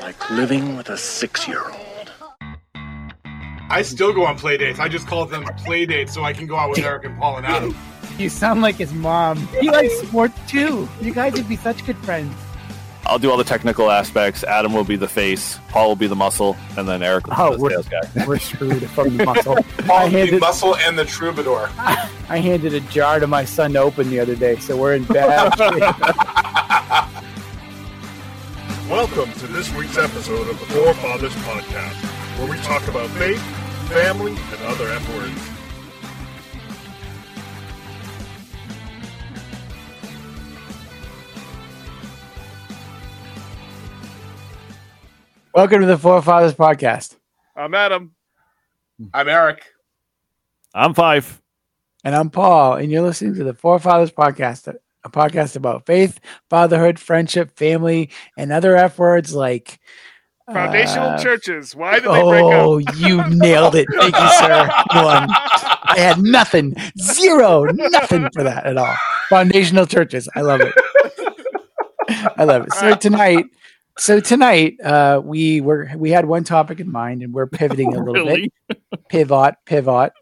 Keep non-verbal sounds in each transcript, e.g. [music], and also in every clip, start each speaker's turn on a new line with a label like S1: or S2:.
S1: like living with a six year old.
S2: I still go on play dates. I just call them play dates so I can go out with Eric and Paul and Adam.
S3: You sound like his mom. He likes sport too. You guys would be such good friends.
S4: I'll do all the technical aspects. Adam will be the face. Paul will be the muscle, and then Eric will
S3: Oh,
S4: be the
S3: we're-
S4: sales guy.
S3: We're screwed from the [laughs] muscle. I
S2: Paul the
S3: handed,
S2: muscle and the troubadour.
S3: I handed a jar to my son to open the other day, so we're in bad shape. [laughs]
S5: Welcome to this week's episode of the Forefathers Podcast, where we talk about faith, family, and other F words.
S3: Welcome to the Forefathers Podcast.
S4: I'm Adam.
S2: I'm Eric.
S4: I'm five.
S3: And I'm Paul, and you're listening to the Forefathers Podcast, a podcast about faith, fatherhood, friendship, family, and other F words like
S6: Foundational
S3: uh,
S6: churches. Why did they break up?
S3: Oh, you nailed it. Thank you, sir. [laughs] One. I had nothing, zero, nothing for that at all. Foundational churches. I love it. I love it. So tonight, so tonight, uh, we were we had one topic in mind, and we're pivoting a little
S4: Really?
S3: bit. Pivot, pivot,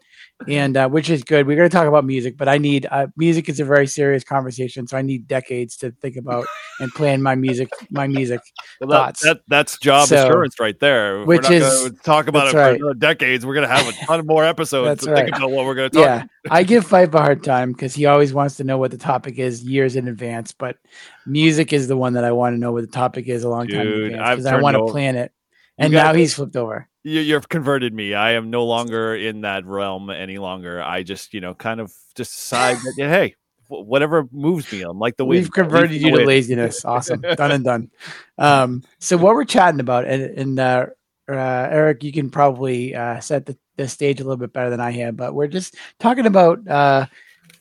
S3: and uh, which is good. We're going to talk about music, but I need uh, music is a very serious conversation, so I need decades to think about [laughs] and plan my music. My music.
S4: Well, that,
S3: Thoughts.
S4: that, that's job
S3: So-
S4: assurance right there.
S3: Which
S4: we're not
S3: is-
S4: gonna talk about it
S3: that's
S4: for decades. We're going to have a ton more episodes
S3: That's
S4: to think about what we're going to talk
S3: yeah i give fife a hard time because he always wants to know what the topic is years in advance but music is the one that i want to know what the topic is a long time in
S4: Dude,
S3: advance
S4: I've
S3: because i want to plan it and now he's flipped over
S4: you, you've converted me. I am no longer in that realm any longer. I just, you know, kind of just decide that, yeah, hey, whatever moves me, I'm like the wind.
S3: we've converted
S4: Leave
S3: you to
S4: wind.
S3: laziness awesome done and done um so what we're chatting about and, and uh, uh eric you can probably uh set the, the stage a little bit better than i have but we're just talking about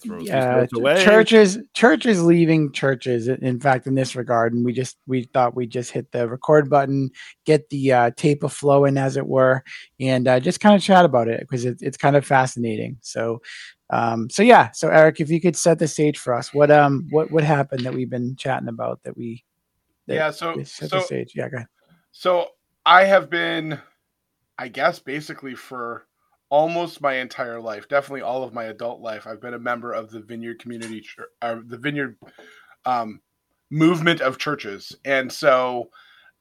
S4: Throw these
S3: yeah,
S4: away.
S3: churches churches leaving churches in- in fact in this regard and we just we thought we'd just hit the record button get the uh, tape of flowing as it were and uh, just kind of chat about it because it, it's kind of fascinating so um so yeah so eric if you could set the stage for us what um what what happened that we've been chatting about that we that
S2: Yeah, so
S3: set
S2: so
S3: the stage yeah go ahead.
S2: so I have been, I guess, basically for almost my entire life, definitely all of my adult life, I've been a member of the Vineyard Community, Chur- uh, the Vineyard um, movement of churches, and so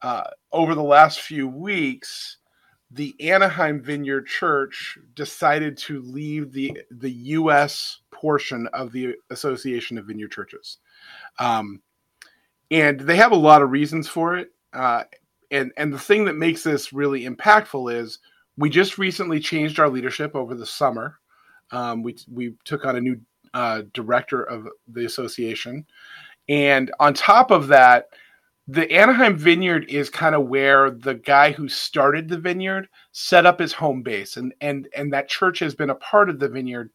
S2: uh, over the last few weeks, the Anaheim Vineyard Church decided to leave the the U.S. portion of the Association of Vineyard Churches, um, and they have a lot of reasons for it. Uh, and and the thing that makes this really impactful is we just recently changed our leadership over the summer. Um, we we took on a new uh, director of the association, and on top of that, the Anaheim Vineyard is kind of where the guy who started the vineyard set up his home base, and and and that church has been a part of the vineyard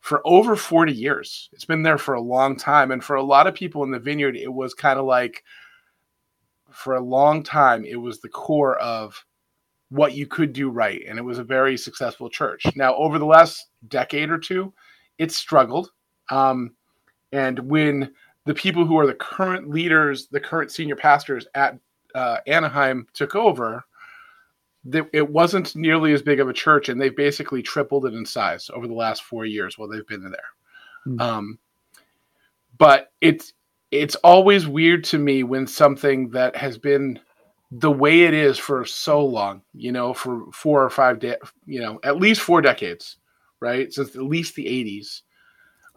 S2: for over 40 years. It's been there for a long time, and for a lot of people in the vineyard, it was kind of like for a long time it was the core of what you could do right and it was a very successful church now over the last decade or two it's struggled um, and when the people who are the current leaders the current senior pastors at uh, anaheim took over it wasn't nearly as big of a church and they've basically tripled it in size over the last four years while they've been there
S3: Hmm.
S2: um, but it's it's always weird to me when something that has been the way it is for so long, you know, for four or five, de- you know, at least four decades, right? Since at least the 80s,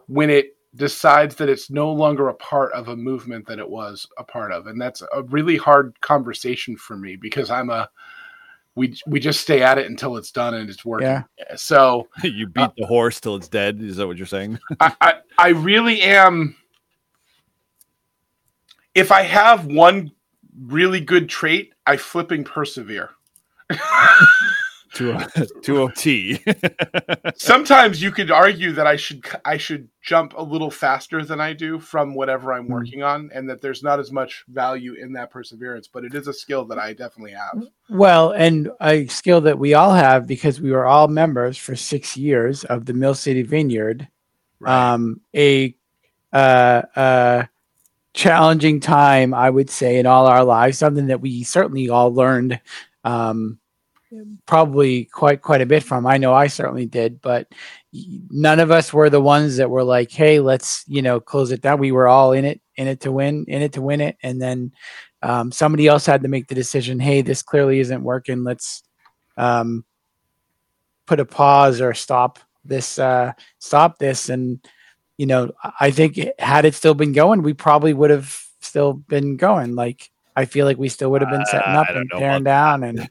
S2: when it decides that it's no longer a part of a movement that it was a part of. And that's a really hard conversation for me because I'm a, we, we just stay at it until it's done and it's working.
S3: Yeah.
S2: So [laughs]
S4: you beat the horse till it's dead. Is that what you're saying? [laughs]
S2: I, I, I really am. If I have one really good trait, I flipping persevere.
S4: to a to a T. [laughs]
S2: Sometimes you could argue that I should I should jump a little faster than I do from whatever I'm working on, and that there's not as much value in that perseverance. But it is a skill that I definitely have.
S3: Well, and a skill that we all have because we were all members for six years of the Mill City Vineyard,
S2: Right.
S3: um, a uh, uh, challenging time, I would say, in all our lives. Something that we certainly all learned, um, probably quite quite a bit from. I know I certainly did, but none of us were the ones that were like, "Hey, let's you know close it down." We were all in it, in it to win, in it to win it, and then um, somebody else had to make the decision. Hey, this clearly isn't working. Let's um, put a pause or stop this, uh, stop this, and you know, I think had it still been going, we probably would have still been going. Like I feel like we still would have been setting
S4: Uh,
S3: up
S4: don't
S3: and tearing down. And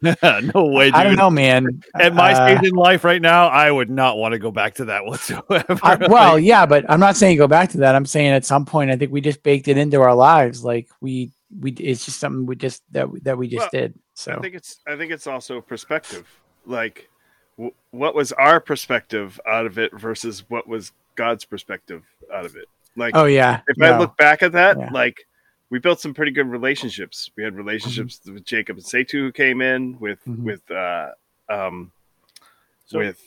S4: no way, dude.
S3: I don't know, man.
S4: At my
S3: Uh,
S4: stage in life right now, I would not want to go back to that [laughs] whatsoever.
S3: I, well, yeah, but I'm not saying go back to that. I'm saying at some point, I think we just baked it into our lives. Like we, we, it's just something we just that that we just
S6: Well,
S3: did. So
S6: I think it's I think it's also perspective. Like, w- what was our perspective out of it versus what was God's perspective out of it? Like,
S3: oh yeah,
S6: if I look back at that,
S3: Yeah.
S6: like we built some pretty good relationships. We had relationships with Jacob and Setu who came in with
S3: Mhm.
S6: with uh um
S4: So-
S6: with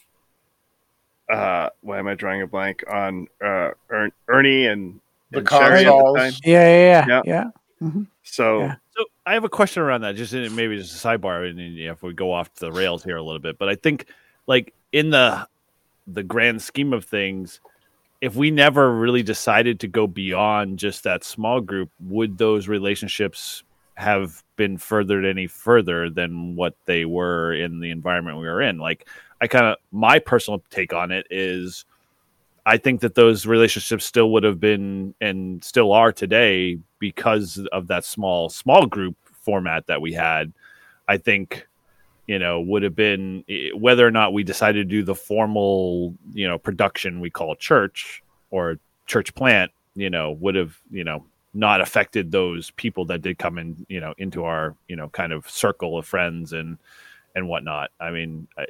S6: uh why am I drawing a blank on uh Ern- Ernie and,
S2: The
S6: and Sherry at the time?
S3: yeah, yeah, yeah,
S6: Yeah.
S3: yeah.
S6: So
S3: Yeah.
S4: So I have a question around that, just in, maybe just a sidebar, and you know, if we go off the rails here a little bit. But I think, like in the the grand scheme of things, if we never really decided to go beyond just that small group, would those relationships have been furthered any further than what they were in the environment we were in? Like, I kind of my personal take on it is. I think that those relationships still would have been and still are today because of that small small group format that we had. I think you know would have been whether or not we decided to do the formal you know production we call church or church plant you know would have you know not affected those people that did come in you know into our you know kind of circle of friends and and whatnot. I mean I,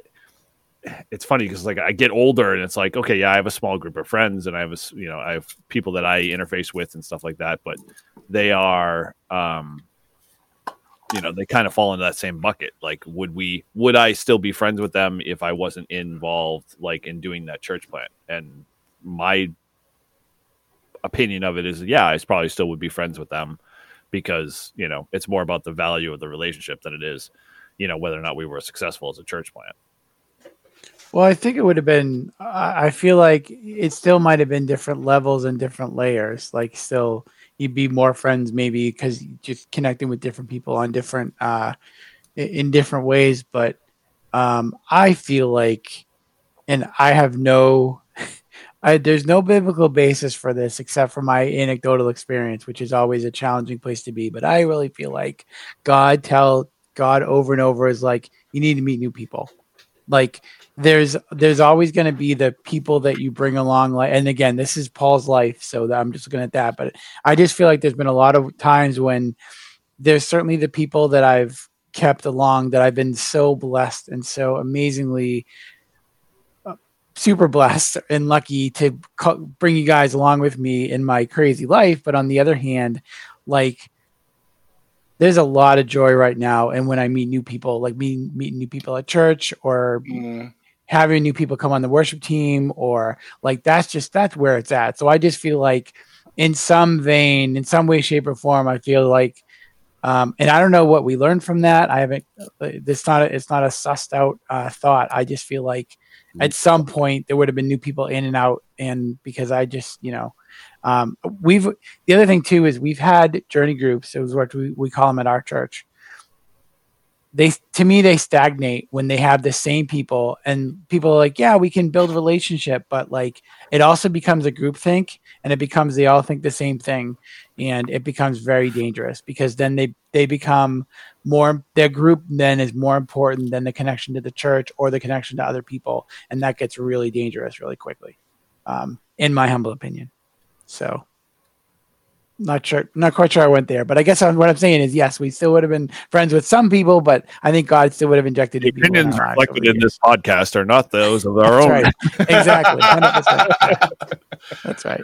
S4: it's funny because like I get older and it's like okay yeah I have a small group of friends and I have a you know I have people that I interface with and stuff like that but they are um you know they kind of fall into that same bucket like would we would I still be friends with them if I wasn't involved like in doing that church plant and my opinion of it is yeah I probably still would be friends with them because you know it's more about the value of the relationship than it is you know whether or not we were successful as a church plant
S3: Well, I think it would have been. I feel like it still might have been different levels and different layers. Like, still, you'd be more friends maybe because just connecting with different people on different, uh, in different ways. But um, I feel like, and I have no, [laughs] I, there's no biblical basis for this except for my anecdotal experience, which is always a challenging place to be. But I really feel like God tell God over and over is like, you need to meet new people. Like there's there's always going to be the people that you bring along like and again this is paul's life so i'm just looking at that but i just feel like there's been a lot of times when there's certainly the people that i've kept along that i've been so blessed and so amazingly uh, super blessed and lucky to co- bring you guys along with me in my crazy life but on the other hand like there's a lot of joy right now and when i meet new people like meeting meeting new people at church or
S2: Mm.
S3: Having new people come on the worship team or like that's just that's where it's at. So i just feel like in some vein in some way shape or form i feel like um, and i don't know what we learned from that. I haven't it's not a, it's not a sussed out uh, thought. I just feel like at some point there would have been new people in and out and because i just you know um, we've the other thing too is we've had journey groups. It was what we, we call them at our church they to me they stagnate when they have the same people and people are like yeah we can build a relationship but like it also becomes a group think and it becomes they all think the same thing and it becomes very dangerous because then they they become more their group then is more important than the connection to the church or the connection to other people and that gets really dangerous really quickly um, in my humble opinion. So not sure not quite sure i went there but i guess I'm, what i'm saying is yes we still would have been friends with some people but i think god still would have injected
S4: the
S3: new people in
S4: opinions
S3: our lives
S4: reflected in this podcast are not those of our own.
S3: right. exactly [laughs] that's right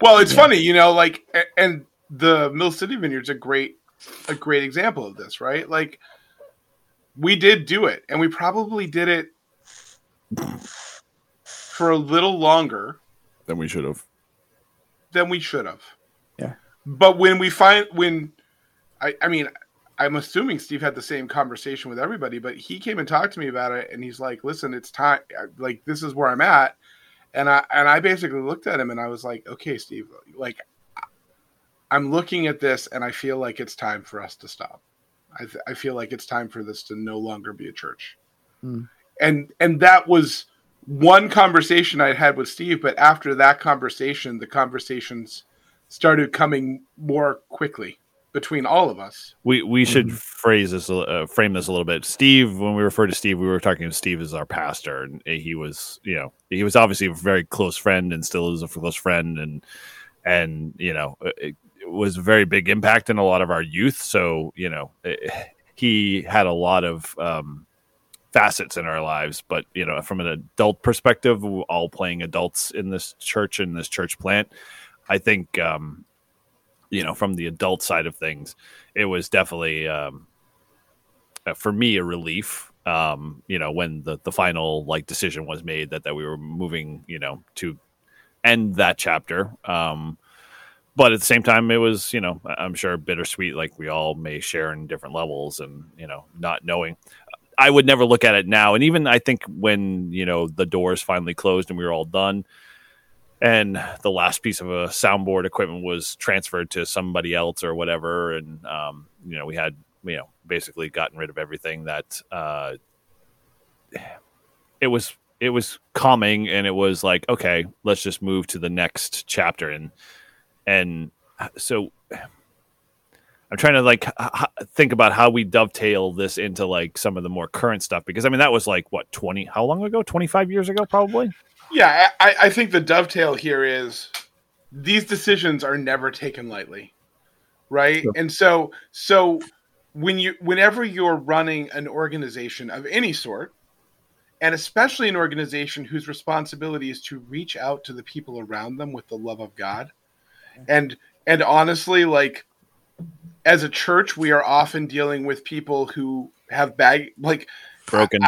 S2: Well, it's
S3: Yeah.
S2: funny, you know, like, and the Mill City Vineyard's a great, a great example of this, right? Like, we did do it, and we probably did it for a little longer
S4: than we should have.
S2: than we should have. But when we find when I, I mean i'm assuming steve had the same conversation with everybody but he came and talked to me about it and he's like listen it's time like this is where i'm at. And i and i basically looked at him and i was like okay steve like i'm looking at this and i feel like it's time for us to stop. I, th- I feel like it's time for this to no longer be a church.
S3: Hmm.
S2: and and that was one conversation i had with steve but after that conversation the conversations started coming more quickly between all of us.
S4: We we should
S3: Mhm.
S4: phrase this, uh, frame this a little bit. Steve, when we refer to Steve, we were talking to Steve as our pastor, and he was, you know, he was obviously a very close friend, and still is a close friend, and and you know, it, it was a very big impact in a lot of our youth. So you know, it, he had a lot of um, facets in our lives, but you know, from an adult perspective, we're all playing adults in this church in this church plant. I think. Um, you know, from the adult side of things, it was definitely um, uh, for me a relief. Um, you know, when the the final like decision was made that that we were moving, you know, to end that chapter. Um, but at the same time, it was, you know, I'm sure bittersweet, like we all may share in different levels, and you know, not knowing. I would never look at it now, and even I think when you know the doors finally closed and we were all done, and the last piece of a soundboard equipment was transferred to somebody else or whatever. And um, you know we had you know basically gotten rid of everything that uh, it was it was calming and it was like okay let's just move to the next chapter. And and so i'm trying to like think about how we dovetail this into like some of the more current stuff because i mean that was like what 20 how long ago? 25 years ago probably
S2: Yeah, I, I think the dovetail here is these decisions are never taken lightly, right?
S3: Sure.
S2: And so, so when you, whenever you're running an organization of any sort, and especially an organization whose responsibility is to reach out to the people around them with the love of God, mm-hmm. and and honestly, like as a church, we are often dealing with people who have bag like
S4: broken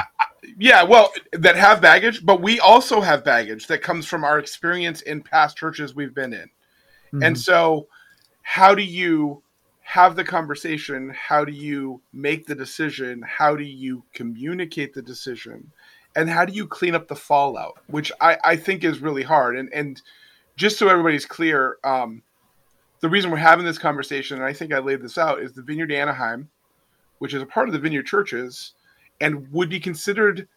S2: yeah, well, that have baggage, but we also have baggage that comes from our experience in past churches we've been in. And so, how do you have the conversation? How do you make the decision? How do you communicate the decision? And how do you clean up the fallout? Which I, I think is really hard. And and just so everybody's clear, um, the reason we're having this conversation, and I think I laid this out, is the Vineyard Anaheim, which is a part of the Vineyard churches, and would be considered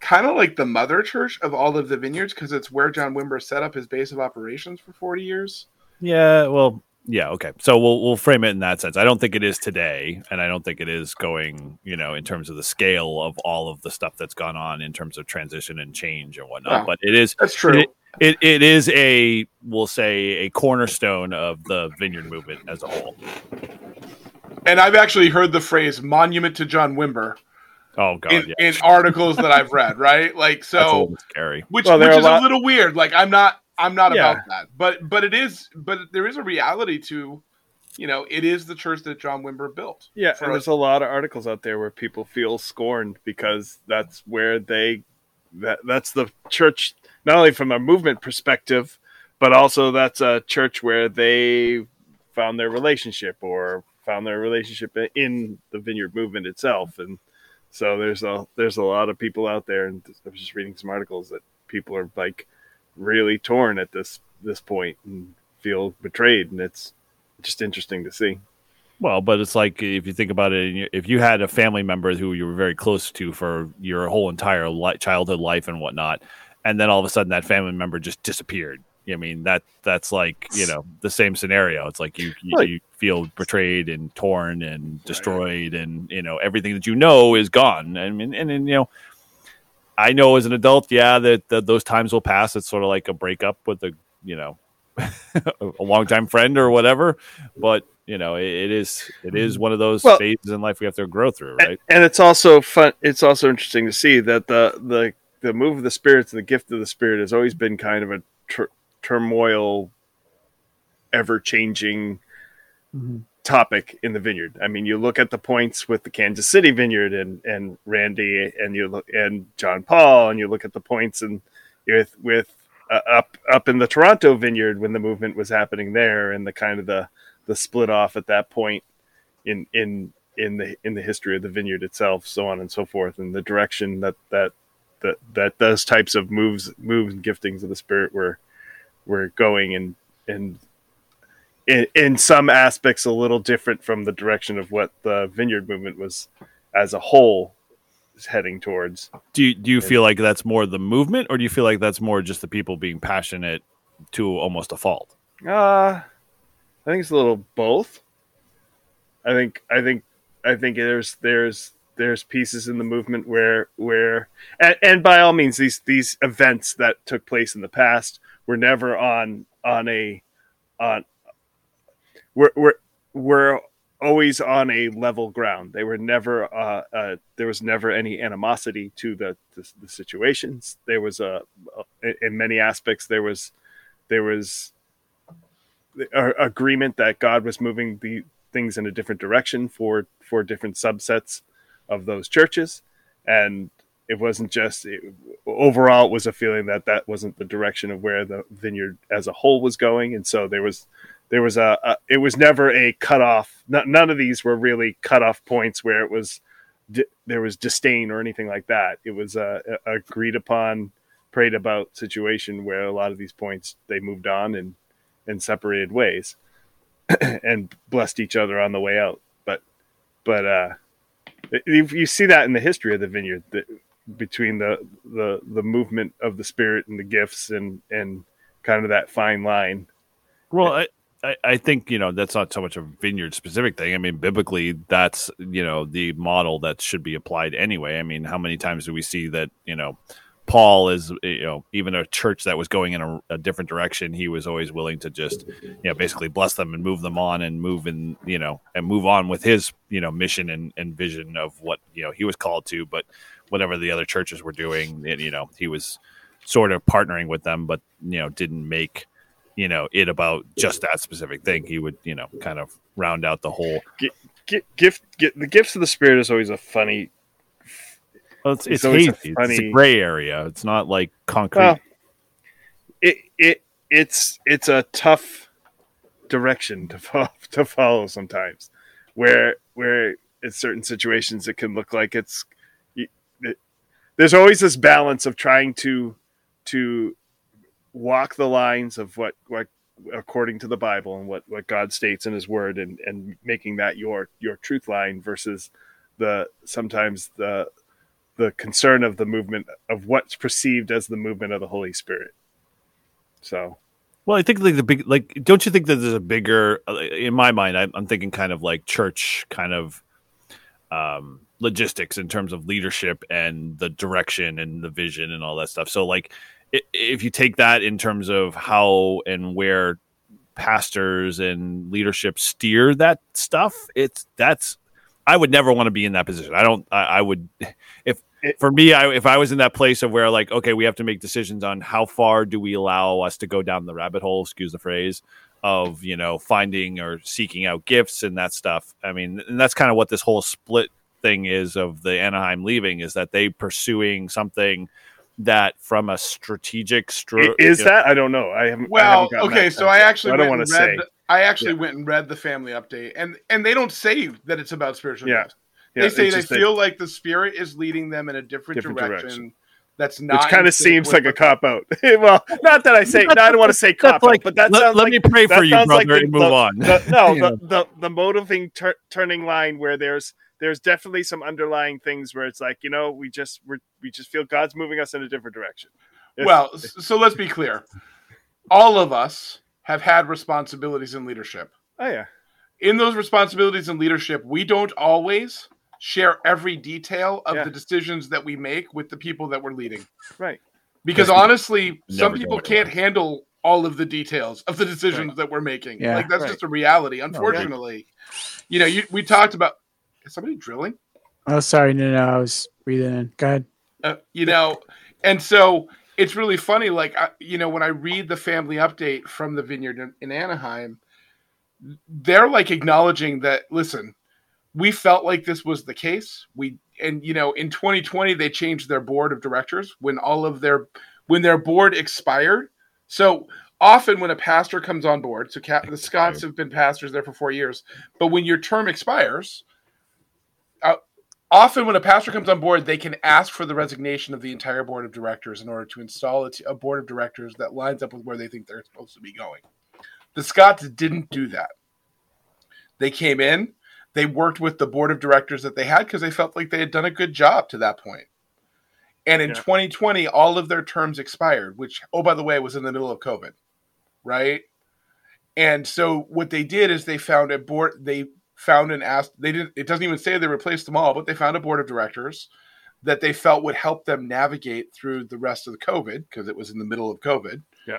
S2: kind of like the mother church of all of the vineyards because it's where John Wimber set up his base of operations for 40 years.
S4: Yeah, well, yeah, okay. So we'll we'll frame it in that sense. I don't think it is today, and I don't think it is going, you know, in terms of the scale of all of the stuff that's gone on in terms of transition and change and whatnot. But it is
S2: That's true.
S4: It, it, it is a we'll say a cornerstone of the vineyard movement as a whole.
S2: and I've actually heard the phrase monument to John Wimber
S4: Oh god,
S2: in,
S4: yeah.
S2: in articles that I've read, right? Like [laughs]
S4: That's a
S2: so
S4: little scary.
S2: which
S6: Well,
S2: which
S6: are
S2: is
S6: a
S2: a, little weird. Like I'm not I'm not
S6: Yeah.
S2: about that. But but it is but there is a reality to you know, it is the church that John Wimber built.
S6: Yeah, and
S2: us.
S6: there's a lot of articles out there where people feel scorned because that's where they that that's the church not only from a movement perspective, but also that's a church where they found their relationship or found their relationship in the vineyard movement itself and so there's a there's a lot of people out there and I was just reading some articles that people are like really torn at this this point and feel betrayed and it's just interesting to see.
S4: Well, but it's like if you think about it, if you had a family member who you were very close to for your whole entire li- childhood life and whatnot, and then all of a sudden that family member just disappeared. I mean that that's like you know the same scenario. It's like you you,
S6: Right.
S4: you feel betrayed and torn and destroyed, and you know everything that you know is gone. I mean, and, and you know, I know as an adult, yeah, that, that those times will pass. It's sort of like a breakup with a you know [laughs] a longtime friend or whatever but you know it, it is it is mm-hmm. one of those
S6: Well-
S4: phases in life we have to grow through right
S6: and it's also fun it's also interesting to see that the the the move of the spirits and the gift of the spirit has always been kind of a tur- turmoil ever changing
S3: Mhm.
S6: topic in the vineyard i mean you look at the points with the kansas city vineyard and and randy and you look and john paul and you look at the points and with with uh, up up in the toronto vineyard when the movement was happening there and the kind of the the split off at that point in in in the in the history of the vineyard itself, so on and so forth, and the direction that that that that those types of moves moves and giftings of the spirit were were going and and in, in some aspects a little different from the direction of what the vineyard movement was as a whole is heading towards.
S4: Do you do you feel like that's more the movement, or do you feel like that's more just the people being passionate to almost a fault?
S6: Uh I think it's a little both. I think I think I think there's there's there's pieces in the movement where where and, and by all means these these events that took place in the past were never on on a on we're we're we're always on a level ground. They were never uh, uh, there was never any animosity to the the, the situations. There was a, a in many aspects there was there was a, agreement that God was moving the things in a different direction for for different subsets of those churches, and it wasn't just it, overall. It was a feeling that that wasn't the direction of where the vineyard as a whole was going, and so there was there was a, a it was never a cutoff. N- none of these were really cutoff points where it was there was disdain or anything like that. It was a, a agreed upon, prayed about situation where a lot of these points they moved on and and separated ways [clears throat] and blessed each other on the way out. But but uh, you, you see that in the history of the vineyard that between the the the movement of the spirit and the gifts and and kind of that fine line.
S4: Well, I, I, think you know that's not so much a vineyard specific thing. I mean, biblically, that's you know the model that should be applied anyway. I mean, how many times do we see that you know Paul is you know even a church that was going in a, a, different direction, he was always willing to just you know basically bless them and move them on and move in you know and move on with his you know mission and, and vision of what you know he was called to. But whatever the other churches were doing, you know, he was sort of partnering with them, but you know didn't make you know it about just that specific thing. He would you know kind of round out the whole
S6: gift. gift, the gifts of the spirit is always a funny.
S4: Well, it's, it's, it's hazy. A funny, it's a gray area. It's not like concrete. Well,
S6: it it it's it's a tough direction to follow, [laughs] to follow sometimes, where where in certain situations it can look like it's. There's always this balance of trying to to walk the lines of what what according to the Bible and what what God states in His Word, and and making that your your truth line versus the sometimes the the concern of the movement of what's perceived as the movement of the Holy Spirit. So,
S4: well, I think like the big like, don't you think that there's a bigger uh, in my mind? I'm, I'm thinking kind of like church kind of um logistics in terms of leadership and the direction and the vision and all that stuff. So like if you take that in terms of how and where pastors and leadership steer that stuff, it's that's I would never want to be in that position. I don't. I, I would [laughs] if for me, I, if I was in that place of where like, okay, we have to make decisions on how far do we allow us to go down the rabbit hole, excuse the phrase, of you know finding or seeking out gifts and that stuff. I mean, and that's kind of what this whole split thing is of the Anaheim leaving is that they pursuing something that from a strategic str-
S6: is you know, that I don't know. I haven't.
S2: Well, I haven't okay, so I actually I don't want to say. I actually yeah. went and read the family update, and and they don't say that it's about spiritual
S6: yeah.
S2: Yeah, they say they feel like the spirit is leading them in a different, different direction, direction. That's not.
S6: Which kind of seems like a cop out. [laughs] well, not that I say. No, I don't want to say cop like, out, but that
S4: let,
S6: sounds
S4: let
S6: like,
S4: me pray for you, brother, like the, and move
S6: the,
S4: on.
S6: The, no, [laughs] the, the, the motivating tur- turning line where there's there's definitely some underlying things where it's like you know we just we we just feel God's moving us in a different direction.
S2: It's, well, so let's be clear. All of us have had responsibilities in leadership.
S6: Oh yeah.
S2: In those responsibilities in leadership, we don't always share every detail of yeah. the decisions that we make with the people that we're leading.
S6: Right.
S2: Because honestly, some people can't handle all of the details of the decisions right. that we're making. Yeah. Like that's right. just a reality. Unfortunately, you know, you, we talked about is somebody drilling?
S3: Oh, sorry, no, no, I was breathing in. Go ahead.
S2: Uh, you know, and so it's really funny. Like, I, you know, when I read the family update from the vineyard in, in Anaheim, they're like acknowledging that. Listen, we felt like this was the case. We and you know, in 2020 they changed their board of directors when all of their when their board expired. So often when a pastor comes on board, so Cap, the Scotts have been pastors there for four years, but when your term expires, often when a pastor comes on board, they can ask for the resignation of the entire board of directors in order to install a, t- a board of directors that lines up with where they think they're supposed to be going. The Scotts didn't do that. They came in, they worked with the board of directors that they had because they felt like they had done a good job to that point. And in
S6: Yeah.
S2: 2020, all of their terms expired, which, oh, by the way, was in the middle of COVID, right? And so what they did is they found a board, they found and asked, they didn't, it doesn't even say they replaced them all, but they found a board of directors that they felt would help them navigate through the rest of the COVID because it was in the middle of COVID.
S6: Yeah.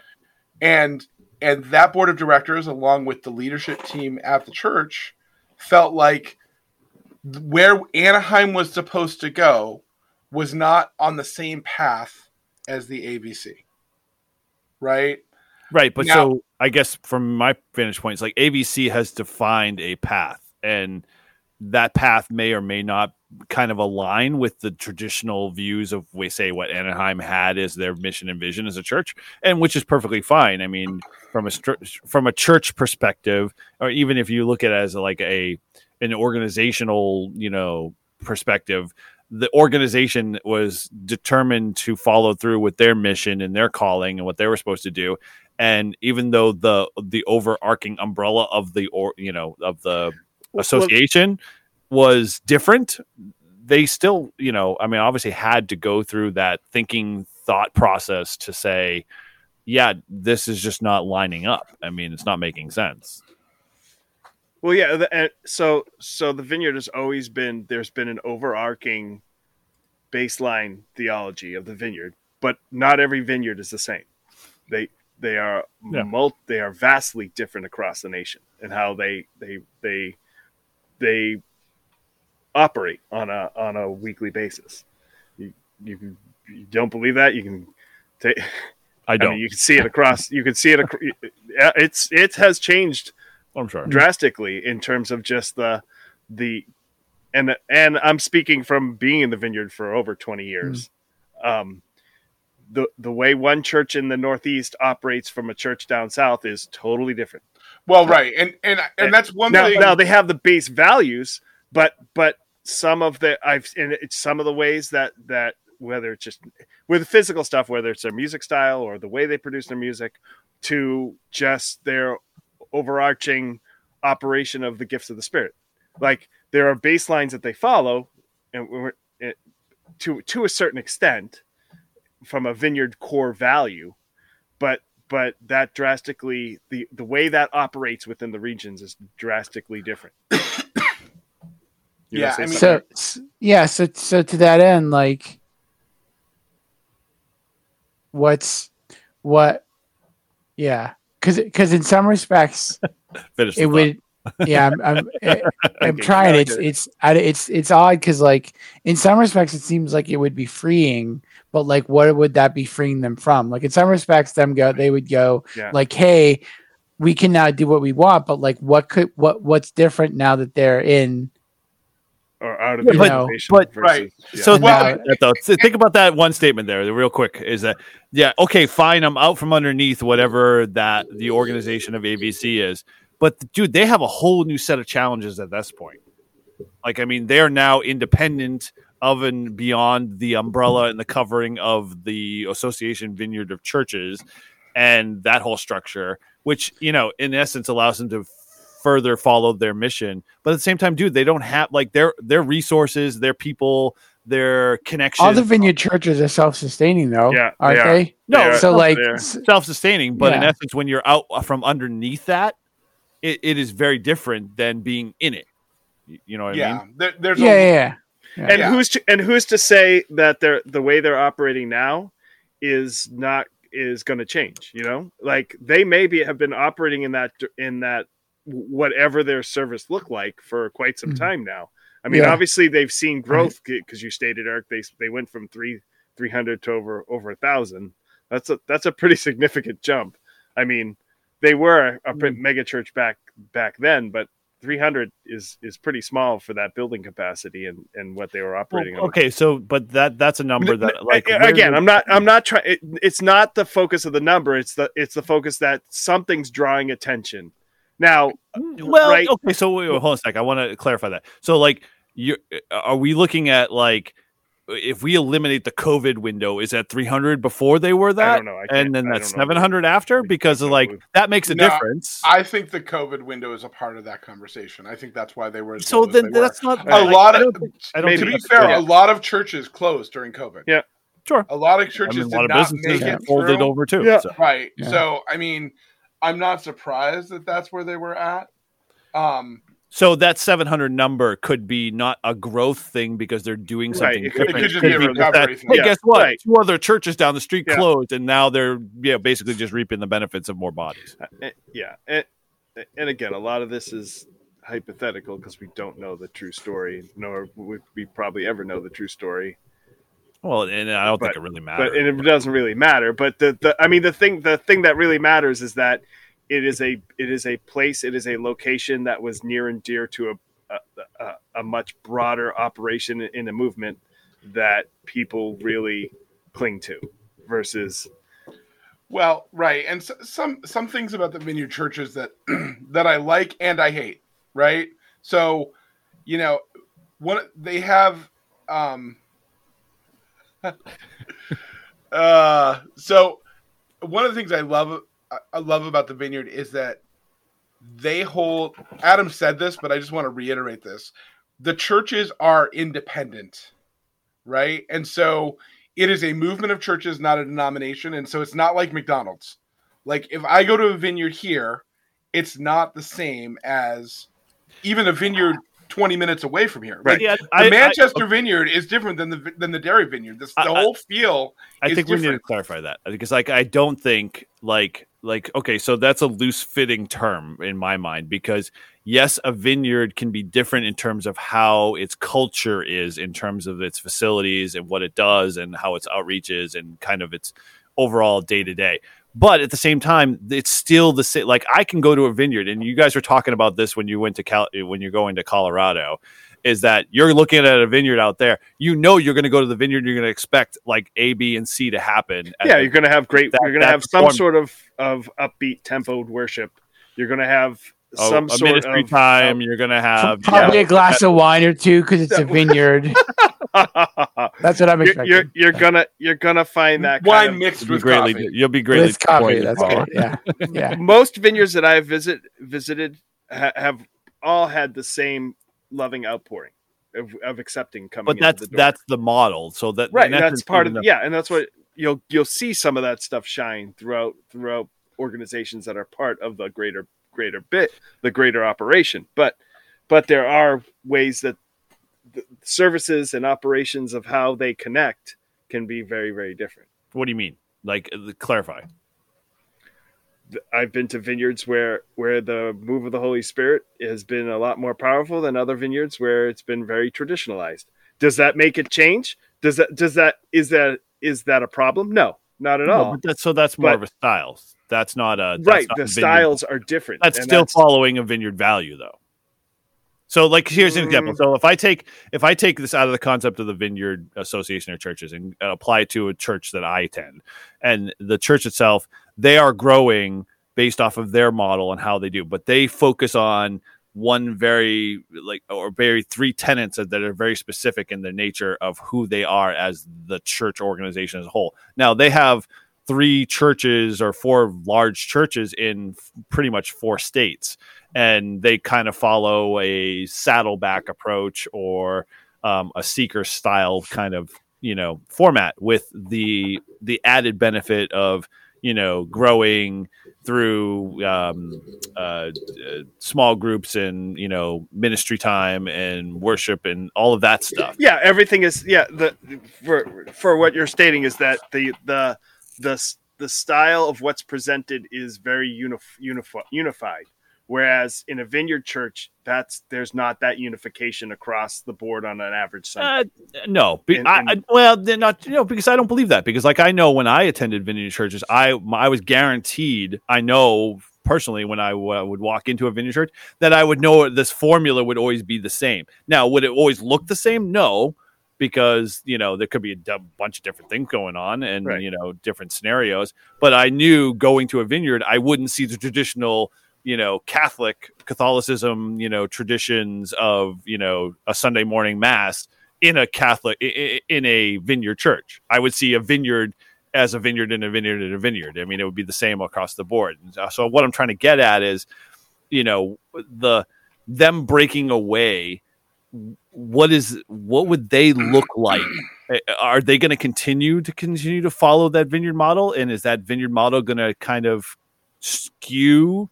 S2: And, and that board of directors, along with the leadership team at the church, felt like where Anaheim was supposed to go was not on the same path as the ABC. Right?
S4: Right, but
S2: Now-
S4: so I guess from my vantage point, it's like ABC has defined a path, and that path may or may not kind of align with the traditional views of we say what Anaheim had as their mission and vision as a church, and which is perfectly fine. I mean, from a from a church perspective, or even if you look at it as like a an organizational, you know, perspective, the organization was determined to follow through with their mission and their calling and what they were supposed to do and even though the the overarching umbrella of the or you know of the association was different they still you know i mean obviously had to go through that thinking thought process to say yeah this is just not lining up i mean it's not making sense
S6: Well, yeah. The, and so, so the vineyard has always been. There's been an overarching baseline theology of the vineyard, but not every vineyard is the same. They they are
S4: Yeah.
S6: mul- They are vastly different across the nation and how they they they they operate on a on a weekly basis. You you, can, you don't believe that you can take.
S4: i
S6: I
S4: don't
S6: mean, you can see it across. You can see it. Ac- it's it has changed
S4: i'm sure
S6: drastically in terms of just the the and and I'm speaking from being in the vineyard for over 20 years. Um, the the way one church in the Northeast operates from a church down south is totally different.
S2: Well, right. And and and that's one
S6: Now,
S2: thing
S6: now they have the base values, but but some of the I've and it's some of the ways that that whether it's just with the physical stuff, whether it's their music style or the way they produce their music, to just their overarching operation of the gifts of the spirit. Like there are baselines that they follow, and we're, it, to to a certain extent, from a vineyard core value, but but that drastically the the way that operates within the regions is drastically different. [coughs] You
S2: Yeah, I mean-
S6: something?
S3: So, yeah, so so to that end, like, what's what? Yeah, because because in some respects [laughs] it would. Yeah, I'm I'm, I- eh, [laughs] I'm
S6: Okay,
S3: trying. It's it's it's it's odd because like in some respects it seems like it would be freeing, but like what would that be freeing them from? Like in some respects, them go they would go
S6: Yeah.
S3: like, hey, we can now do what we want, but like what could what what's different now that they're in
S6: or out of
S4: Yeah,
S6: the
S3: but-
S6: organization
S2: but-
S6: versus-
S2: right.
S6: yeah.
S4: So
S2: Well,
S4: think, about that, though. Think about that one statement there, real quick. Is that yeah? Okay, fine. I'm out from underneath whatever that the organization of ABC is, but dude, they have a whole new set of challenges at this point. Like, I mean, they're now independent of and beyond the umbrella and the covering of the Association Vineyard of Churches and that whole structure, which you know, in essence, allows them to further follow their mission. But at the same time, dude, they don't have like their their resources, their people, their connections.
S3: all the vineyard churches are self sustaining though,
S6: Yeah,
S3: aren't
S6: they are.
S3: they?
S4: No,
S6: They are-
S3: So like
S6: they are.
S3: s-
S4: self-sustaining, but in essence, when you're out uh, from underneath that, it, it is very different than being in it. You- You know what I
S2: yeah.
S4: mean?
S2: There, there's
S3: yeah,
S2: a,
S3: yeah, yeah.
S6: and
S2: Yeah.
S6: who's to, and who's to say that they're the way they're operating now is not is going to change you know like they maybe have been operating in that in that whatever their service looked like for quite some
S3: Mhm.
S6: time now i mean
S3: Yeah.
S6: obviously they've seen growth because you stated eric they they went from three 300 to over over a thousand that's a that's a pretty significant jump i mean they were a
S3: Mm.
S6: pretty mega church back back then but 300 is is pretty small for that building capacity and and what they were operating
S4: Well,
S6: on.
S4: okay, so but that that's a number that like
S6: again, I'm not I'm not trying. It, it's not the focus of the number. It's the it's the focus that something's drawing attention. Now,
S4: well
S6: right?
S4: okay so wait, wait, hold on a sec i want to clarify that so like you are we looking at like if we eliminate the covid window is that 300 before they were that
S6: I don't know. I
S4: and then that's
S6: don't know.
S4: 700 after because of like that makes a
S2: No,
S4: difference
S2: I think the COVID window is a part of that conversation. I think that's why they were.
S4: So then
S2: they were.
S4: that's not
S2: a lot of.
S4: think-
S6: maybe.
S2: To be fair,
S4: fair.
S2: a lot of churches closed during COVID.
S6: Yeah.
S4: Sure.
S2: A lot of
S4: I
S2: churches
S4: mean, a
S2: did
S4: lot of
S2: not
S4: businesses
S2: make it
S4: folded
S2: through.
S4: over too
S6: Yeah.
S4: so.
S2: Right.
S3: Yeah.
S2: So I mean, I'm not surprised that that's where they were at. Um,
S4: So that 700 number could be not a growth thing because they're doing
S6: Right,
S4: something
S6: it could- it
S2: could just be a recovery.
S4: Hey,
S6: Yeah,
S4: guess what?
S6: right.
S4: Two other churches down the street
S6: Yeah.
S4: closed, and now they're yeah basically just reaping the benefits of more bodies.
S6: Uh, eh, yeah, and, and again, a lot of this is hypothetical because we don't know the true story, nor would we probably ever know the true story.
S4: Well, and I don't think it really matters.
S6: But and it doesn't really matter. But the, the I mean the thing the thing that really matters is that it is a it is a place it is a location that was near and dear to a a, a, much broader operation in the movement that people really cling to versus
S2: well, right, and s some some things about the vineyard churches that [clears throat] that I like and I hate. Right. So, you know, what they have. um [laughs] uh so one of the things I love I- I love about the vineyard is that they hold Adam said this, but I just want to reiterate this. The churches are independent, right? And so it is a movement of churches, not a denomination. And so it's not like McDonald's. Like if I go to a vineyard here, it's not the same as even a vineyard 20 minutes away from here. Like,
S4: yeah,
S2: the
S4: I, I-
S2: Manchester vineyard is different than the than the Derry vineyard. This, the
S4: I- I-
S2: whole feel
S4: I
S2: is
S4: think we need to clarify that because, like, I don't think like like okay, so that's a loose fitting term in my mind because yes, a vineyard can be different in terms of how its culture is, in terms of its facilities and what it does, and how its outreach is, and kind of its overall day to day. But at the same time, it's still the same. Like I can go to a vineyard, and you guys were talking about this when you went to Cal- when you're going to Colorado, is that you're looking at a vineyard out there. You know you're going to go to the vineyard. You're going to expect like A, B, and C to happen.
S6: yeah you're going to have great
S4: that-
S6: you're going to have some
S4: form-
S6: sort of of upbeat tempoed worship you're going to have oh,
S4: a-
S6: some
S4: a
S6: sort
S4: ministry
S6: of
S4: time. Um, you're going to have
S3: Probably
S4: yeah.
S3: a glass of wine or two because it's a [laughs] vineyard. [laughs] That's what I'm
S6: you're,
S3: expecting.
S6: you're you're gonna you're gonna find that
S2: Wine
S6: kind of,
S2: mixed with
S4: greatly,
S2: coffee.
S4: you'll be greatly
S3: With coffee.
S4: disappointed,
S3: That's
S4: Paul.
S3: good. Yeah. Yeah.
S6: most vineyards that I've visit visited ha- have all had the same loving outpouring of, of accepting coming
S4: But that's
S6: the
S4: that's the model. So that
S6: right and that's part of
S4: even
S6: yeah and that's what you'll you'll see some of that stuff shine throughout throughout organizations that are part of the greater greater bit the greater operation but but there are ways that the services and operations of how they connect can be very very different
S4: what do you mean? Like uh, clarify.
S6: I've been to vineyards where where the move of the Holy Spirit has been a lot more powerful than other vineyards where it's been very traditionalized. Does that make it change? Does that does that is that is that a problem? No, not at all.
S4: but that's so that's more
S6: But-
S4: of a style. That's not a that's
S6: right,
S4: not
S6: the
S4: a
S6: styles are different.
S4: That's still following a vineyard value though. So like here's an example.
S6: Mm.
S4: So if I take if I take this out of the concept of the vineyard association of churches and apply it to a church that I attend and the church itself, they are growing based off of their model and how they do, but they focus on one very like or very three tenets that are very specific in the nature of who they are as the church organization as a whole. Now they have three churches or four large churches in pretty much four states and they kind of follow a saddleback approach or um, a seeker style kind of you know format with the the added benefit of you know growing through um, uh, uh, small groups and you know ministry time and worship and all of that stuff
S6: yeah, everything is yeah. The for for what you're stating is that the the the the style of what's presented is very unif- unifi- unified. Whereas in a vineyard church, that's there's not that unification across the board on an average Sunday.
S4: Uh, no, be,
S6: And-
S4: I,
S6: and-
S4: I, well, they're not. You know, because I don't believe that. Because like I know when I attended vineyard churches, I I was guaranteed. I know personally when I w- would walk into a vineyard church that I would know this formula would always be the same. Now, would it always look the same? No, because you know there could be a d- bunch of different things going on and
S6: Right.
S4: you know different scenarios. But I knew going to a vineyard, I wouldn't see the traditional you know Catholic Catholicism you know traditions of you know a Sunday morning mass in a Catholic in a vineyard church. I would see a vineyard as a vineyard and a vineyard and a vineyard. I mean, it would be the same across the board. So what I'm trying to get at is, you know, the them breaking away. What is what would they look like? Are they going to continue to continue to follow that vineyard model? And is that vineyard model going to kind of skew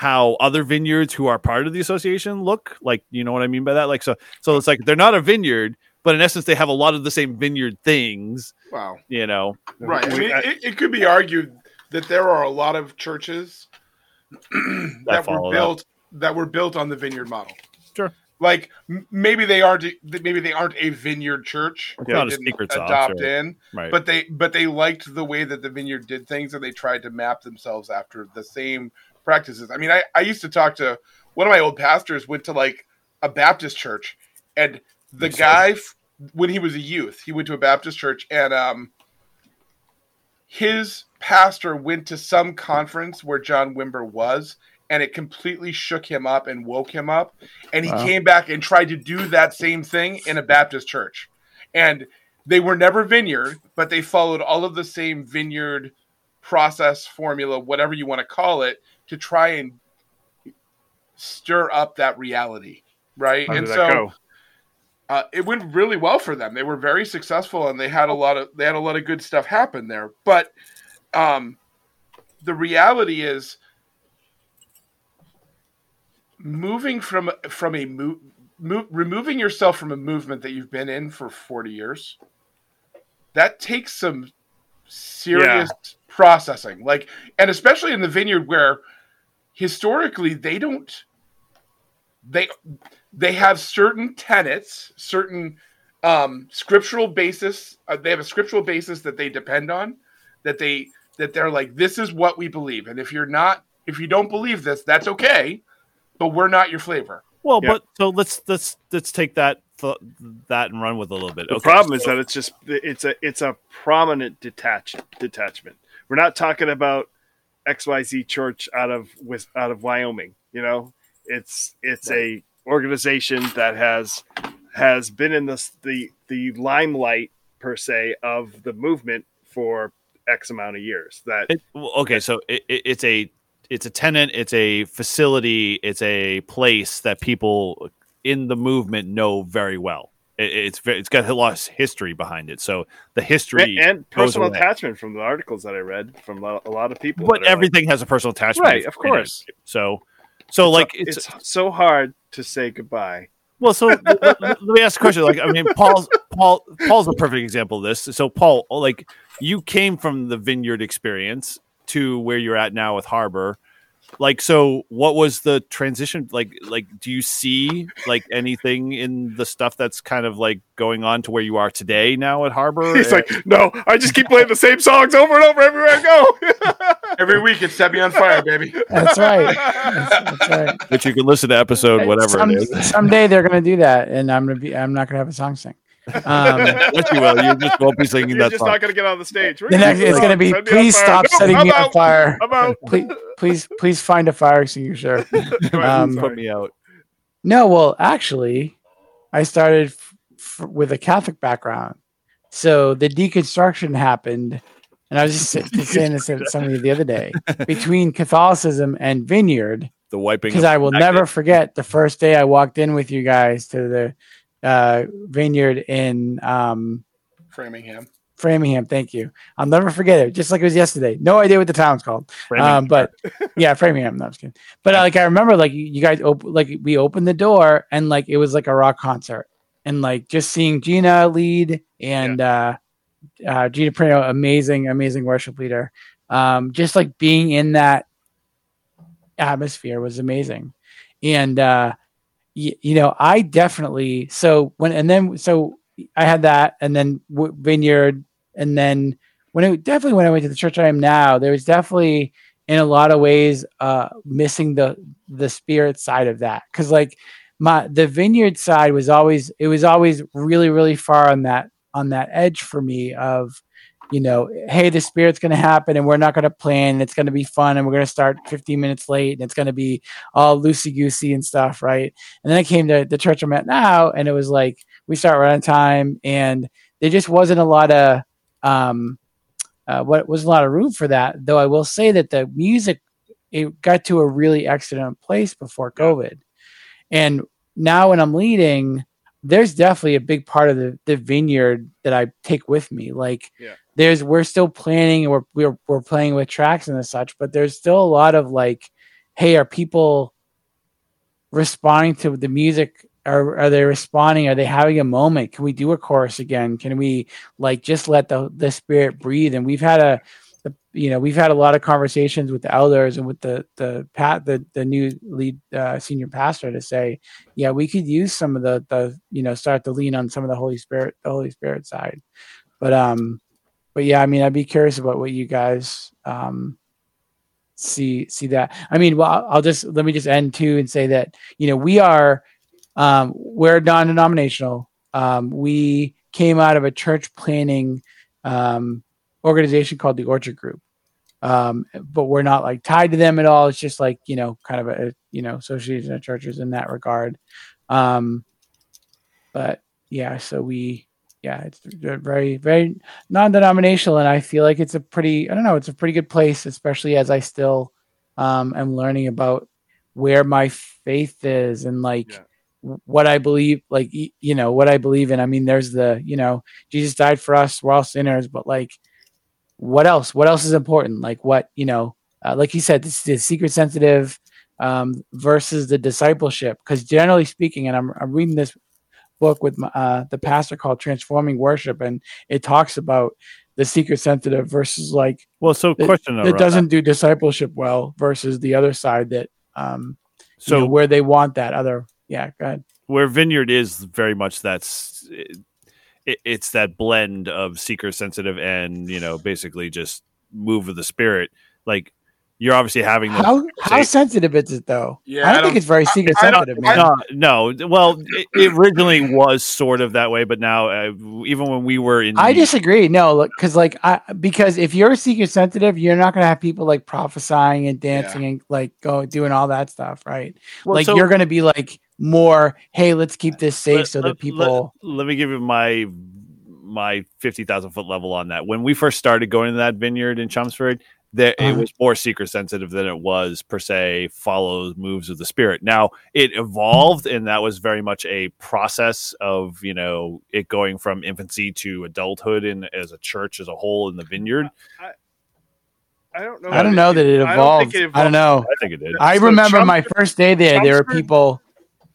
S4: how other vineyards who are part of the association look? Like, you know what I mean by that? Like, so so it's like they're not a vineyard, but in essence, they have a lot of the same vineyard things.
S2: Wow.
S4: You know,
S2: Right. I mean, it, it could be argued that there are a lot of churches [clears throat] that
S4: follow
S2: were
S4: that.
S2: built that were built on the vineyard model.
S4: Sure.
S2: Like maybe they aren't maybe they aren't a vineyard church.
S4: It's not a
S2: didn't
S4: secret sauce,
S2: adopt
S4: or-
S2: in,
S4: right?
S2: but they but they liked the way that the vineyard did things and they tried to map themselves after the same practices. I mean, I, I used to talk to one of my old pastors went to like a Baptist church and the guy when he was a youth, he went to a Baptist church and um his pastor went to some conference where John Wimber was and it completely shook him up and woke him up and he
S3: Wow.
S2: came back and tried to do that same thing in a Baptist church. And they were never vineyard, but they followed all of the same vineyard process formula, whatever you want to call it, to try and stir up that reality, right?
S6: How
S2: and so uh, it went really well for them. They were very successful, and they had a lot of they had a lot of good stuff happen there. But um, the reality is, moving from from a move, move, removing yourself from a movement that you've been in for forty years, that takes some serious processing. Like, and especially in the vineyard where historically they don't they they have certain tenets, certain um, scriptural basis. Uh, they have a scriptural basis that they depend on. That they that they're like, this is what we believe, and if you're not, if you don't believe this, that's okay, but we're not your flavor.
S4: Well,
S6: Yeah.
S4: but so let's let's let's take that th- that and run with a little bit.
S6: The
S4: Okay,
S6: problem is that it's just it's a it's a prominent detach detachment. We're not talking about XYZ church out of out of Wyoming, you know. It's it's a organization that has has been in this the the limelight per se of the movement for X amount of years. That
S4: It, well, okay, so it, it's a it's a tenant, it's a facility, it's a place that people in the movement know very well. It, it's it's got a lot of history behind it. So the history,
S6: and, and personal attachment from the articles that I read from a lot, of people.
S4: but
S6: are like-
S4: everything has a personal attachment,
S6: Right, of course.
S4: So so like
S6: it's,
S4: it's,
S6: so hard to say goodbye.
S4: Well, so let, let- let me ask a question. Like, I mean, [laughs] Paul's Paul Paul's a perfect example of this. So, Paul, like, you came from the vineyard experience to where you're at now with Harbor. Like, so what was the transition? Like, like, do you see like anything in the stuff that's kind of like going on to where you are today now at Harbor?
S6: He's eh, like, no, I just keep playing the same songs over and over everywhere I go. [laughs]
S2: Every week, it's set me on fire, baby.
S3: That's right. That's, that's right.
S4: which you can listen to episode whatever
S3: Some-
S4: it is.
S3: Someday they're gonna do that, and I'm gonna be. I'm not gonna have a song sing. Um, [laughs]
S4: Yes, you will. You just won't be singing
S6: You're
S4: that
S6: just
S4: song.
S6: not going to get on the stage. We're
S3: the next, it's gonna be.
S6: Set
S3: Please stop
S6: Nope,
S3: setting
S6: I'm
S3: me on fire.
S6: I'm out. [laughs]
S3: Please, please, please find a fire extinguisher. [laughs] Um,
S4: Put me out.
S3: No, well, actually, I started f- f- with a Catholic background, so the deconstruction happened, and I was just saying this to somebody the other day between Catholicism and Vineyard,
S4: The wiping.
S3: because I will
S4: back
S3: never forget the first day I walked in with you guys to the uh, Vineyard in um,
S2: Framingham.
S3: Framingham. Thank you. I'll never forget it, just like it was yesterday. No idea what the town's called. Um, but yeah, Framingham. No, I was kidding. But uh, like I remember, like you you guys op- like we opened the door and like it was like a rock concert, and like just seeing Gina lead and uh, uh, Gina Prino, amazing, amazing worship leader. Um, just like being in that atmosphere was amazing, and uh, y- you know, I definitely so when and then so I had that, and then Vineyard, and then when it definitely when I went to the church I am now, there was definitely in a lot of ways uh missing the the spirit side of that. Because like my the vineyard side was always it was always really really far on that on that edge for me of you know hey the spirit's going to happen and we're not going to plan and it's going to be fun and we're going to start 15 minutes late and it's going to be all loosey goosey and stuff right? And then i came to the church i'm at now and it was like we start right on time and there just wasn't a lot of um uh, what was a lot of room for that though i will say that the music it got to a really excellent place before covid. And now when i'm leading there's definitely a big part of the, the vineyard that i take with me like
S6: Yeah.
S3: There's we're still planning we're, we're we're playing with tracks and such but there's still a lot of like hey are people responding to the music? Are, are they responding? Are they having a moment? Can we do a chorus again? Can we like just let the the spirit breathe? And we've had a the, you know we've had a lot of conversations with the elders and with the the pat the the new lead uh, senior pastor to say yeah we could use some of the the you know start to lean on some of the holy spirit the holy spirit side. But um but yeah i mean i'd be curious about what you guys um see see that. I mean well I'll- just let me just end too and say that you know we are um we're non-denominational. Um we came out of a church planting um organization called the orchard group. Um but we're not like tied to them at all. It's just like you know kind of a you know association of churches in that regard. Um but yeah so we yeah it's very very non-denominational and i feel like it's a pretty i don't know it's a pretty good place especially as i still um am learning about where my faith is and like
S6: Yeah.
S3: what i believe like you know what i believe in. I mean there's the you know jesus died for us we're all sinners but like what else? What else is important? Like what you know uh, like you said this the seeker sensitive um versus the discipleship because generally speaking and I'm, I'm reading this book with my, uh, the pastor called transforming worship and it talks about the seeker sensitive versus like
S4: Well, so
S3: that,
S4: question though,
S3: that doesn't do discipleship well versus the other side that um
S4: so
S3: you know, where they want that other yeah go ahead.
S4: Where vineyard is very much that's it, it's that blend of seeker sensitive and you know basically just move of the spirit like you're obviously having those
S3: how how sensitive is it though
S2: Yeah,
S3: i
S2: I
S3: don't think
S2: don't-
S3: it's very seeker
S2: I
S3: sensitive
S2: I
S3: man
S4: no, no. Well, it, it originally was sort of that way, but now, uh, even when we were in,
S3: I
S4: the-
S3: disagree. No, look, because like I because if you're seeker sensitive, you're not gonna have people like prophesying and dancing and like go doing all that stuff, right?
S4: Well,
S3: like
S4: so-
S3: you're gonna be like more, hey, let's keep this safe
S4: Let-
S3: so
S4: let-
S3: that people.
S4: Let, let me give you my my fifty thousand foot level on that. When we first started going to that vineyard in Chelmsford, there it
S3: Uh-huh.
S4: was more seeker sensitive than it was per se follow moves of the spirit. Now it evolved, and that was very much a process of you know it going from infancy to adulthood in as a church as a whole in the vineyard.
S6: I don't know.
S3: I don't know that it
S6: I don't think
S3: evolved. I don't know.
S4: I think it did.
S3: I
S6: So
S3: remember my first day there. There were people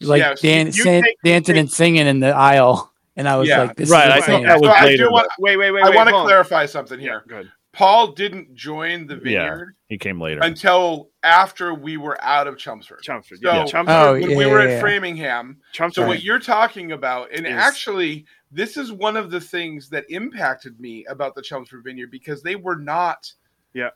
S3: like
S2: Yeah,
S3: dan- san-
S2: take-
S3: dancing and singing in the aisle, and I was
S2: Yeah.
S3: like, "This
S4: Right,
S3: is
S4: I
S3: insane."
S4: thought that was
S2: So I
S4: later.
S2: do want
S6: Wait, wait, wait.
S2: I
S6: wait,
S2: want to clarify something here.
S6: Good.
S2: Paul didn't join the vineyard.
S4: Yeah.
S2: vineyard
S4: He came later.
S2: until after we were out of Chelmsford.
S6: Chelmsford.
S2: So
S6: Yeah, Chelmsford.
S3: Oh,
S2: when
S3: yeah,
S2: we were
S3: yeah,
S2: at. Framingham,
S6: Chelmsford.
S2: so what you're talking about, and
S6: Is-
S2: actually, this is one of the things that impacted me about the Chelmsford Vineyard because they were not.
S6: Yeah.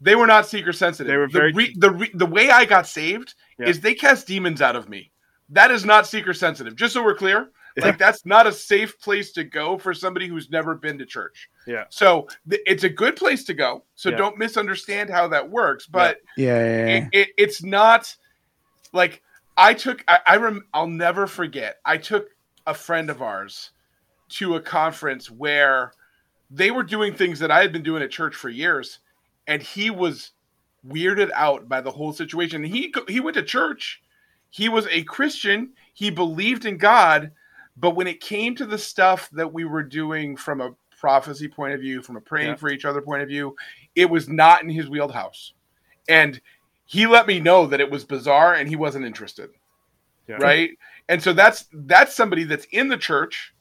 S2: They were not seeker sensitive.
S6: They were
S2: the
S6: very-
S2: re, the re, the way I got saved
S6: Yeah.
S2: is they cast demons out of me. That is not seeker sensitive. Just so we're clear,
S6: Yeah.
S2: Like that's not a safe place to go for somebody who's never been to church.
S6: Yeah.
S2: So th- it's a good place to go. So
S6: Yeah.
S2: don't misunderstand how that works. But
S3: yeah, yeah, yeah.
S2: it, it, it's not like I took. I, I rem, I'll never forget. I took a friend of ours to a conference where they were doing things that I had been doing at church for years, and he was weirded out by the whole situation. He he went to church. He was a Christian. He believed in God, but when it came to the stuff that we were doing from a prophecy point of view, from a praying
S6: Yeah.
S2: for each other point of view, it was not in his wheelhouse. And he let me know that it was bizarre and he wasn't interested.
S6: Yeah.
S2: Right? And so that's that's somebody that's in the church.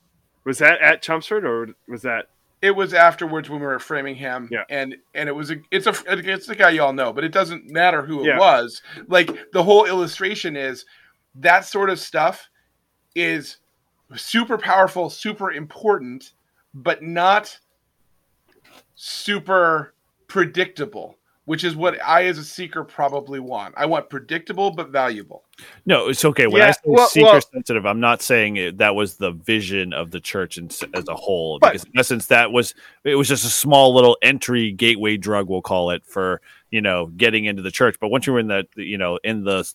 S6: Was that at Chelmsford or was that?
S2: It was afterwards when we were at Framingham,
S6: Yeah.
S2: and and it was a it's a it's the guy y'all know, but it doesn't matter who it
S6: Yeah.
S2: was. Like the whole illustration is that sort of stuff is super powerful, super important, but not super predictable. which is what I, as a seeker, probably want. I want predictable but valuable.
S4: No, it's okay. When
S6: Yeah,
S4: I say
S6: well-
S4: seeker
S6: well-
S4: sensitive, I'm not saying it, that was the vision of the church in, as a whole.
S6: But-
S4: because in essence, that was it was just a small little entry gateway drug, we'll call it, for you know getting into the church. But once you were in the you know in the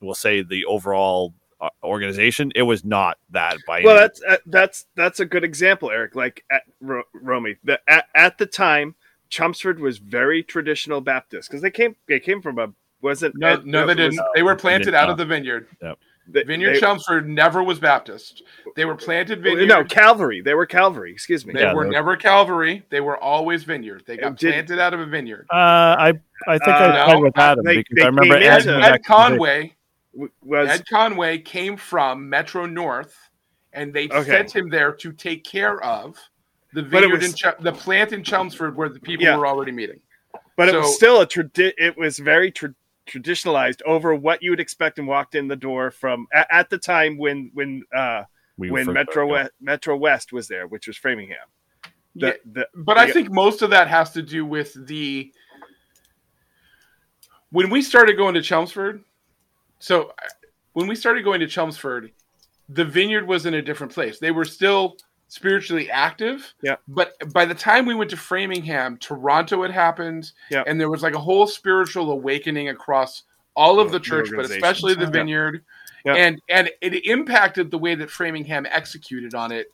S4: we'll say the overall organization, it was not that by
S6: well
S4: any-
S6: that's uh, that's that's a good example eric like at Ro- romy the, at, at the time chelmsford was very traditional baptist because they came they came from a wasn't
S2: No,
S6: it-
S2: no, they
S6: it was-
S2: didn't. They were planted
S4: did
S2: out of the vineyard. Yep.
S6: they-
S2: Vineyard
S6: they-
S2: Chelmsford never was Baptist. They were planted vineyard.
S6: no calvary they were calvary excuse me
S2: they
S4: Yeah,
S2: were
S4: they were-
S2: never Calvary. They were always vineyard. They got
S6: Did-
S2: planted out of a vineyard.
S4: uh, I I think
S6: Uh,
S4: I
S2: no,
S4: with Adam
S6: they-
S4: because
S6: they
S4: I remember
S6: came
S4: Ed,
S2: Ed, Ed
S4: actually-
S2: Conway.
S6: W- was
S2: Ed Conway came from Metro North, and they
S6: Okay.
S2: sent him there to take care of the vineyard
S6: was-
S2: in Chel- the plant in Chelmsford where the people
S6: Yeah.
S2: were already meeting.
S6: but it was still a tradi- it was very tra- traditionalized over what you would expect and walked in the door from at, at the time when when uh
S4: we
S6: when
S4: first-
S6: metro west metro west was there which was framingham the,
S2: Yeah,
S6: the,
S2: But I think most of that has to do with the when we started going to Chelmsford. So uh, when we started going to Chelmsford, the vineyard was in a different place. They were still spiritually active.
S6: Yeah.
S2: But by the time we went to Framingham, Toronto had happened.
S6: Yeah.
S2: And there was like a whole spiritual awakening across all of
S6: Yeah,
S2: the
S6: the
S2: church, but especially the vineyard.
S6: Yeah.
S2: And and it impacted the way that Framingham executed on it.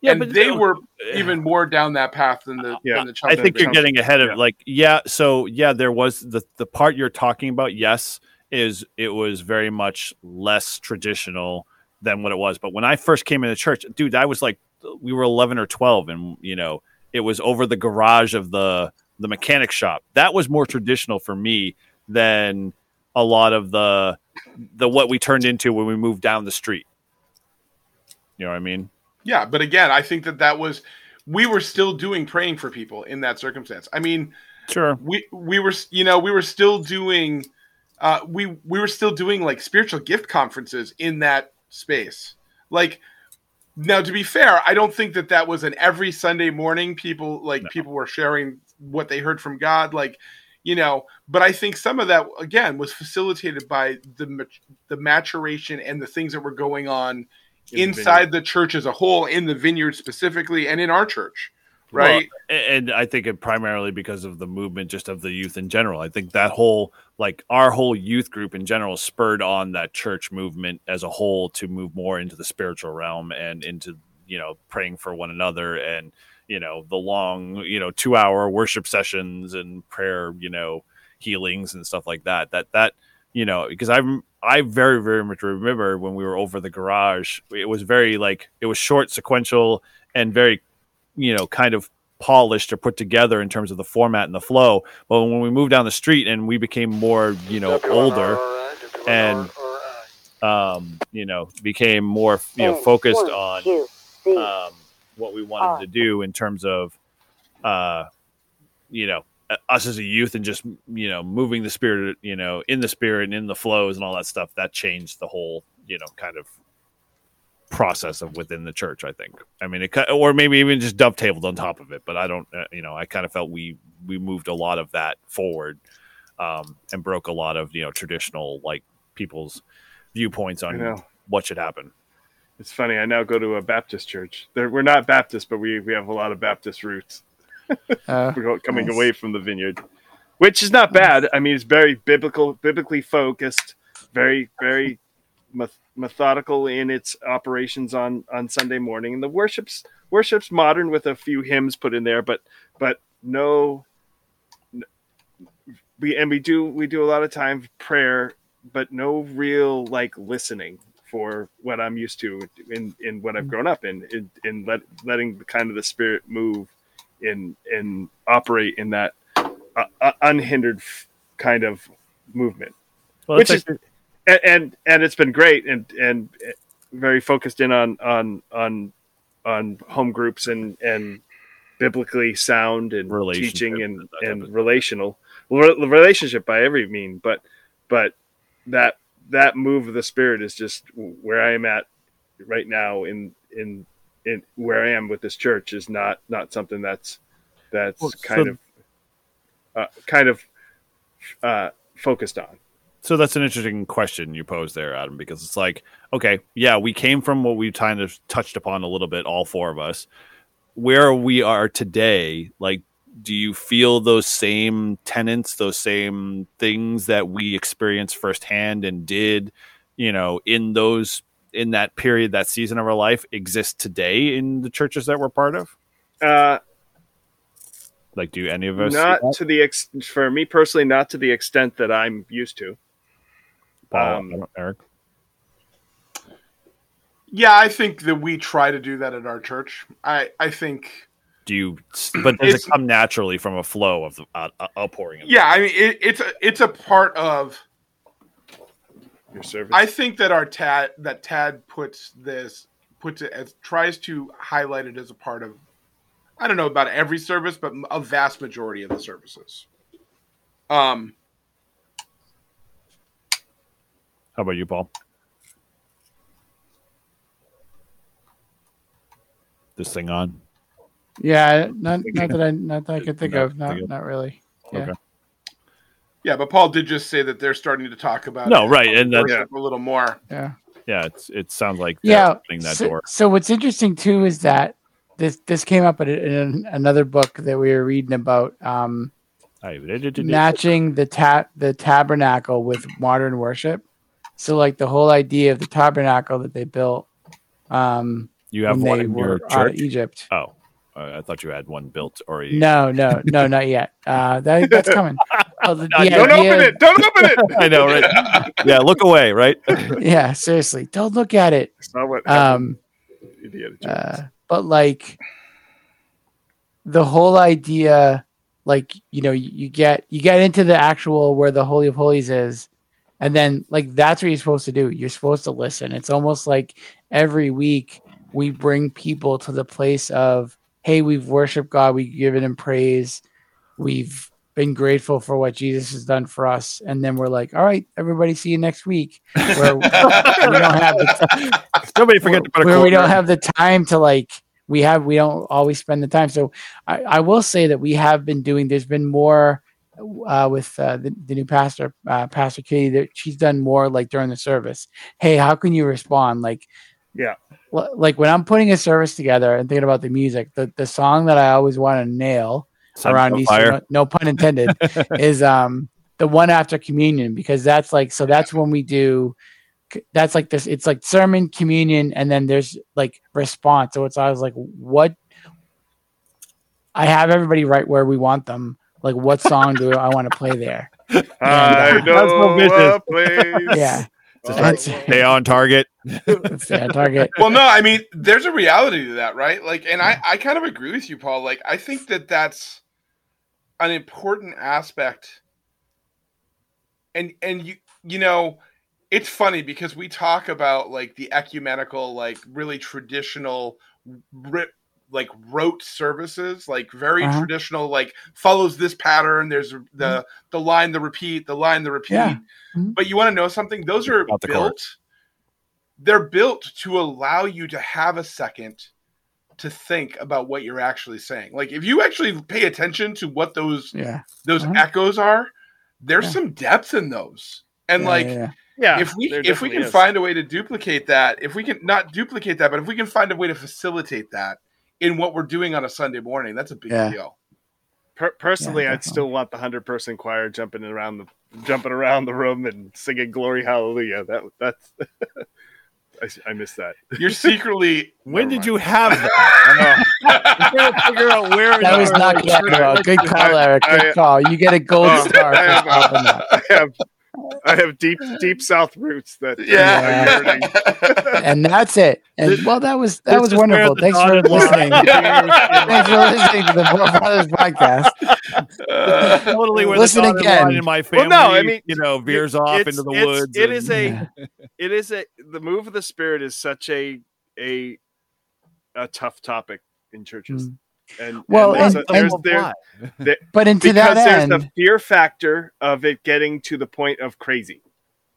S4: Yeah,
S2: and
S4: but
S2: they
S4: no-
S2: were even more down that path than the,
S6: Yeah.
S2: than the
S4: I think you're getting ahead of
S6: Yeah.
S4: like yeah. So yeah, there was the the part you're talking about. Yes, is it was very much less traditional than what it was. But when I first came into church, dude, I was like, we were 11 or 12, and you know, it was over the garage of the the mechanic shop. That was more traditional for me than a lot of the the what we turned into when we moved down the street. You know what I mean?
S2: Yeah, but again, I think that that was we were still doing praying for people in that circumstance. I mean,
S4: Sure.
S2: we we were you know we were still doing uh, we we were still doing like spiritual gift conferences in that space. Like now, to be fair, I don't think that that was an every Sunday morning. People like
S4: No.
S2: people were sharing what they heard from God, like you know. But I think some of that again was facilitated by the the maturation and the things that were going on
S6: In the
S2: inside the church as a whole, in the vineyard specifically, and in our church, right?
S4: Well, and I think it primarily because of the movement just of the youth in general. I think that whole like our whole youth group in general spurred on that church movement as a whole to move more into the spiritual realm and into you know praying for one another and you know the long you know 2 hour worship sessions and prayer you know healings and stuff like that that that you know because i'm i very very much remember when we were over the garage it was very like it was short sequential and very you know kind of polished or put together in terms of the format and the flow. But when we moved down the street and we became more you know older and um you know became more you know focused on um, what we wanted to do in terms of, uh, you know, us as a youth and just you know moving the spirit, you know, in the spirit and in the flows and all that stuff. That changed the whole, you know, kind of process of within the church. I think. I mean, it ki- or maybe even just dovetailed on top of it. But I don't, uh, you know, I kind of felt we we moved a lot of that forward um, and broke a lot of you know traditional like people's viewpoints
S6: I
S4: on
S6: know.
S4: what should happen.
S6: It's funny. I now go to a Baptist church. There, we're not Baptist, but we, we have a lot of Baptist roots. [laughs]
S3: Uh,
S6: We're coming
S3: Nice.
S6: away from the vineyard, which is not bad. I mean, it's very biblical, biblically focused, very very meth- methodical in its operations on on Sunday morning, and the worship's worship's modern with a few hymns put in there, but but no. We and we do we do a lot of time prayer, but no real like listening for what I'm used to in in what I've grown up in in, in let, letting the kind of the spirit move in and operate in that uh, uh, unhindered kind of movement
S4: Well,
S6: which
S4: it's
S6: is and, and and it's been great and and very focused in on on on on home groups and and biblically sound and teaching and
S4: and that type
S6: and
S4: of-
S6: relational Re- relationship by every mean but but that that move of the spirit is just where I am at right now in in in where I am with this church is not not something that's that's
S4: Well,
S6: kind
S4: so-
S6: of uh, kind of uh, focused on.
S4: So that's an interesting question you pose there, Adam, because it's like, okay, yeah, we came from what we kind of touched upon a little bit, all four of us. Where we are today, like, do you feel those same tenets, those same things that we experienced firsthand and did, you know, in those in that period, that season of our life, exist today in the churches that we're part of?
S6: Uh,
S4: Like, do any of us?
S6: not to the ex- for me personally, not to the extent that I'm used to.
S4: Paul,
S6: um,
S4: I Eric.
S2: Yeah, I think that we try to do that at our church. I I think
S4: Do you? But does it come naturally from a flow of the uh, uh, outpouring? Of
S2: yeah, I mean it, it's a it's a part of
S6: Your service.
S2: I think that our Tad that Tad puts this puts it as tries to highlight it as a part of I don't know about every service, but a vast majority of the services. Um,
S4: How about you, Paul? This thing on?
S3: Yeah, not not that I not that I could think
S4: No,
S3: of. Not
S4: think of-
S3: not really. Yeah.
S4: Okay.
S2: yeah, but Paul did just say that they're starting to talk about
S4: No,
S2: it,
S4: right, and that's-
S2: worship a little more.
S3: Yeah.
S4: Yeah, it's it sounds like they're
S3: Yeah.
S4: opening that
S3: so,
S4: door.
S3: so what's interesting too is that this this came up in, in another book that we were reading about um,
S4: I-
S3: matching the ta- the tabernacle with modern worship. So like the whole idea of the tabernacle that they built um,
S4: You have one in your
S3: out of
S4: church.
S3: Egypt.
S4: Oh, uh, I thought you had one built already.
S3: No, no, no, [laughs] not yet. Uh, that, that's coming. Well, [laughs] the, the
S6: Don't
S3: idea-
S6: open it! Don't open it! [laughs]
S4: I know, right? yeah, look away, right?
S3: Yeah, seriously, don't look at it.
S6: It's not what
S3: Um, uh, but like the whole idea like you know you, you get you get into the actual where the holy of holies is and then like that's what you're supposed to do. You're supposed to listen. It's almost like every week we bring people to the place of hey we've worshiped god we've given him praise we've been grateful for what jesus has done for us. And then we're like all right everybody see you next week. Where we don't have the [laughs]
S4: Nobody forget to put a
S3: where we don't have the time to like we have we don't always spend the time. So i, I will say that we have been doing there's been more uh, with uh, the, the new pastor uh, pastor katie that she's done more like during the service. Hey how can you respond? Like
S6: Yeah.
S3: l- like when i'm putting a service together and thinking about the music the, the song that i always want to nail
S4: Set
S3: around Easter, no, no pun intended, [laughs] is um the one after communion because that's like so that's when we do that's like this it's like sermon communion and then there's like response. So it's always like what i have everybody right where we want them like what song do i want to play there? [laughs]
S6: I
S4: That's
S6: know
S4: no business.
S6: a uh, place.
S3: yeah.
S4: Stay on target. [laughs]
S3: stay on target.
S2: Well no i mean there's a reality to that right? Like and i i kind of agree with you paul. Like i think that that's an important aspect. And and you you know it's funny because we talk about like the ecumenical like really traditional ri- like rote services like very
S3: Uh-huh.
S2: traditional like follows this pattern there's the the line the repeat the line the repeat
S3: Yeah. Mhm.
S2: but you want to know something those are
S4: the
S2: built
S4: court.
S2: they're built to allow you to have a second to think about what you're actually saying like if you actually pay attention to what those
S3: yeah
S2: those
S3: Uh-huh.
S2: echoes are there's
S3: Yeah.
S2: some depth in those and
S3: Yeah,
S2: like
S3: yeah, yeah.
S6: Yeah,
S2: if we
S6: there
S2: if we can
S6: is.
S2: find a way to duplicate that if we can not duplicate that but if we can find a way to facilitate that in what we're doing on a sunday morning that's a big
S3: Yeah.
S2: deal
S6: Per- personally,
S3: Yeah,
S6: I'd still want the hundred person choir jumping around the jumping around the room and singing "Glory Hallelujah." That that's [laughs] I, I miss that.
S2: you're secretly [laughs]
S4: When did you have that? I'm trying to figure out where
S3: that was not Gabriel. Good call eric good
S6: I-
S3: call you get a gold
S6: Oh,
S3: star
S6: I
S3: for
S6: have,
S3: stopping that.
S6: I have I have deep deep South roots that
S2: yeah,
S6: Yeah. [laughs]
S3: and that's it. And well, that was that
S4: this
S3: was wonderful. Thanks for listening. [laughs] Thanks for listening to the Four Brothers podcast. [laughs]
S4: totally where
S3: Listen
S4: the
S3: again.
S4: in my
S6: Well,
S4: family,
S6: no, I mean,
S4: you know, veers off into the woods.
S6: It
S4: and-
S6: is a
S3: Yeah.
S6: it is a the move of the spirit is such a a a tough topic in churches.
S3: Mm.
S6: And
S3: Well,
S6: and there's,
S3: and-
S6: a, there's
S3: and-
S6: there [laughs]
S3: But into
S6: because
S3: that
S6: there's
S3: end,
S6: the fear factor of it getting to the point of crazy.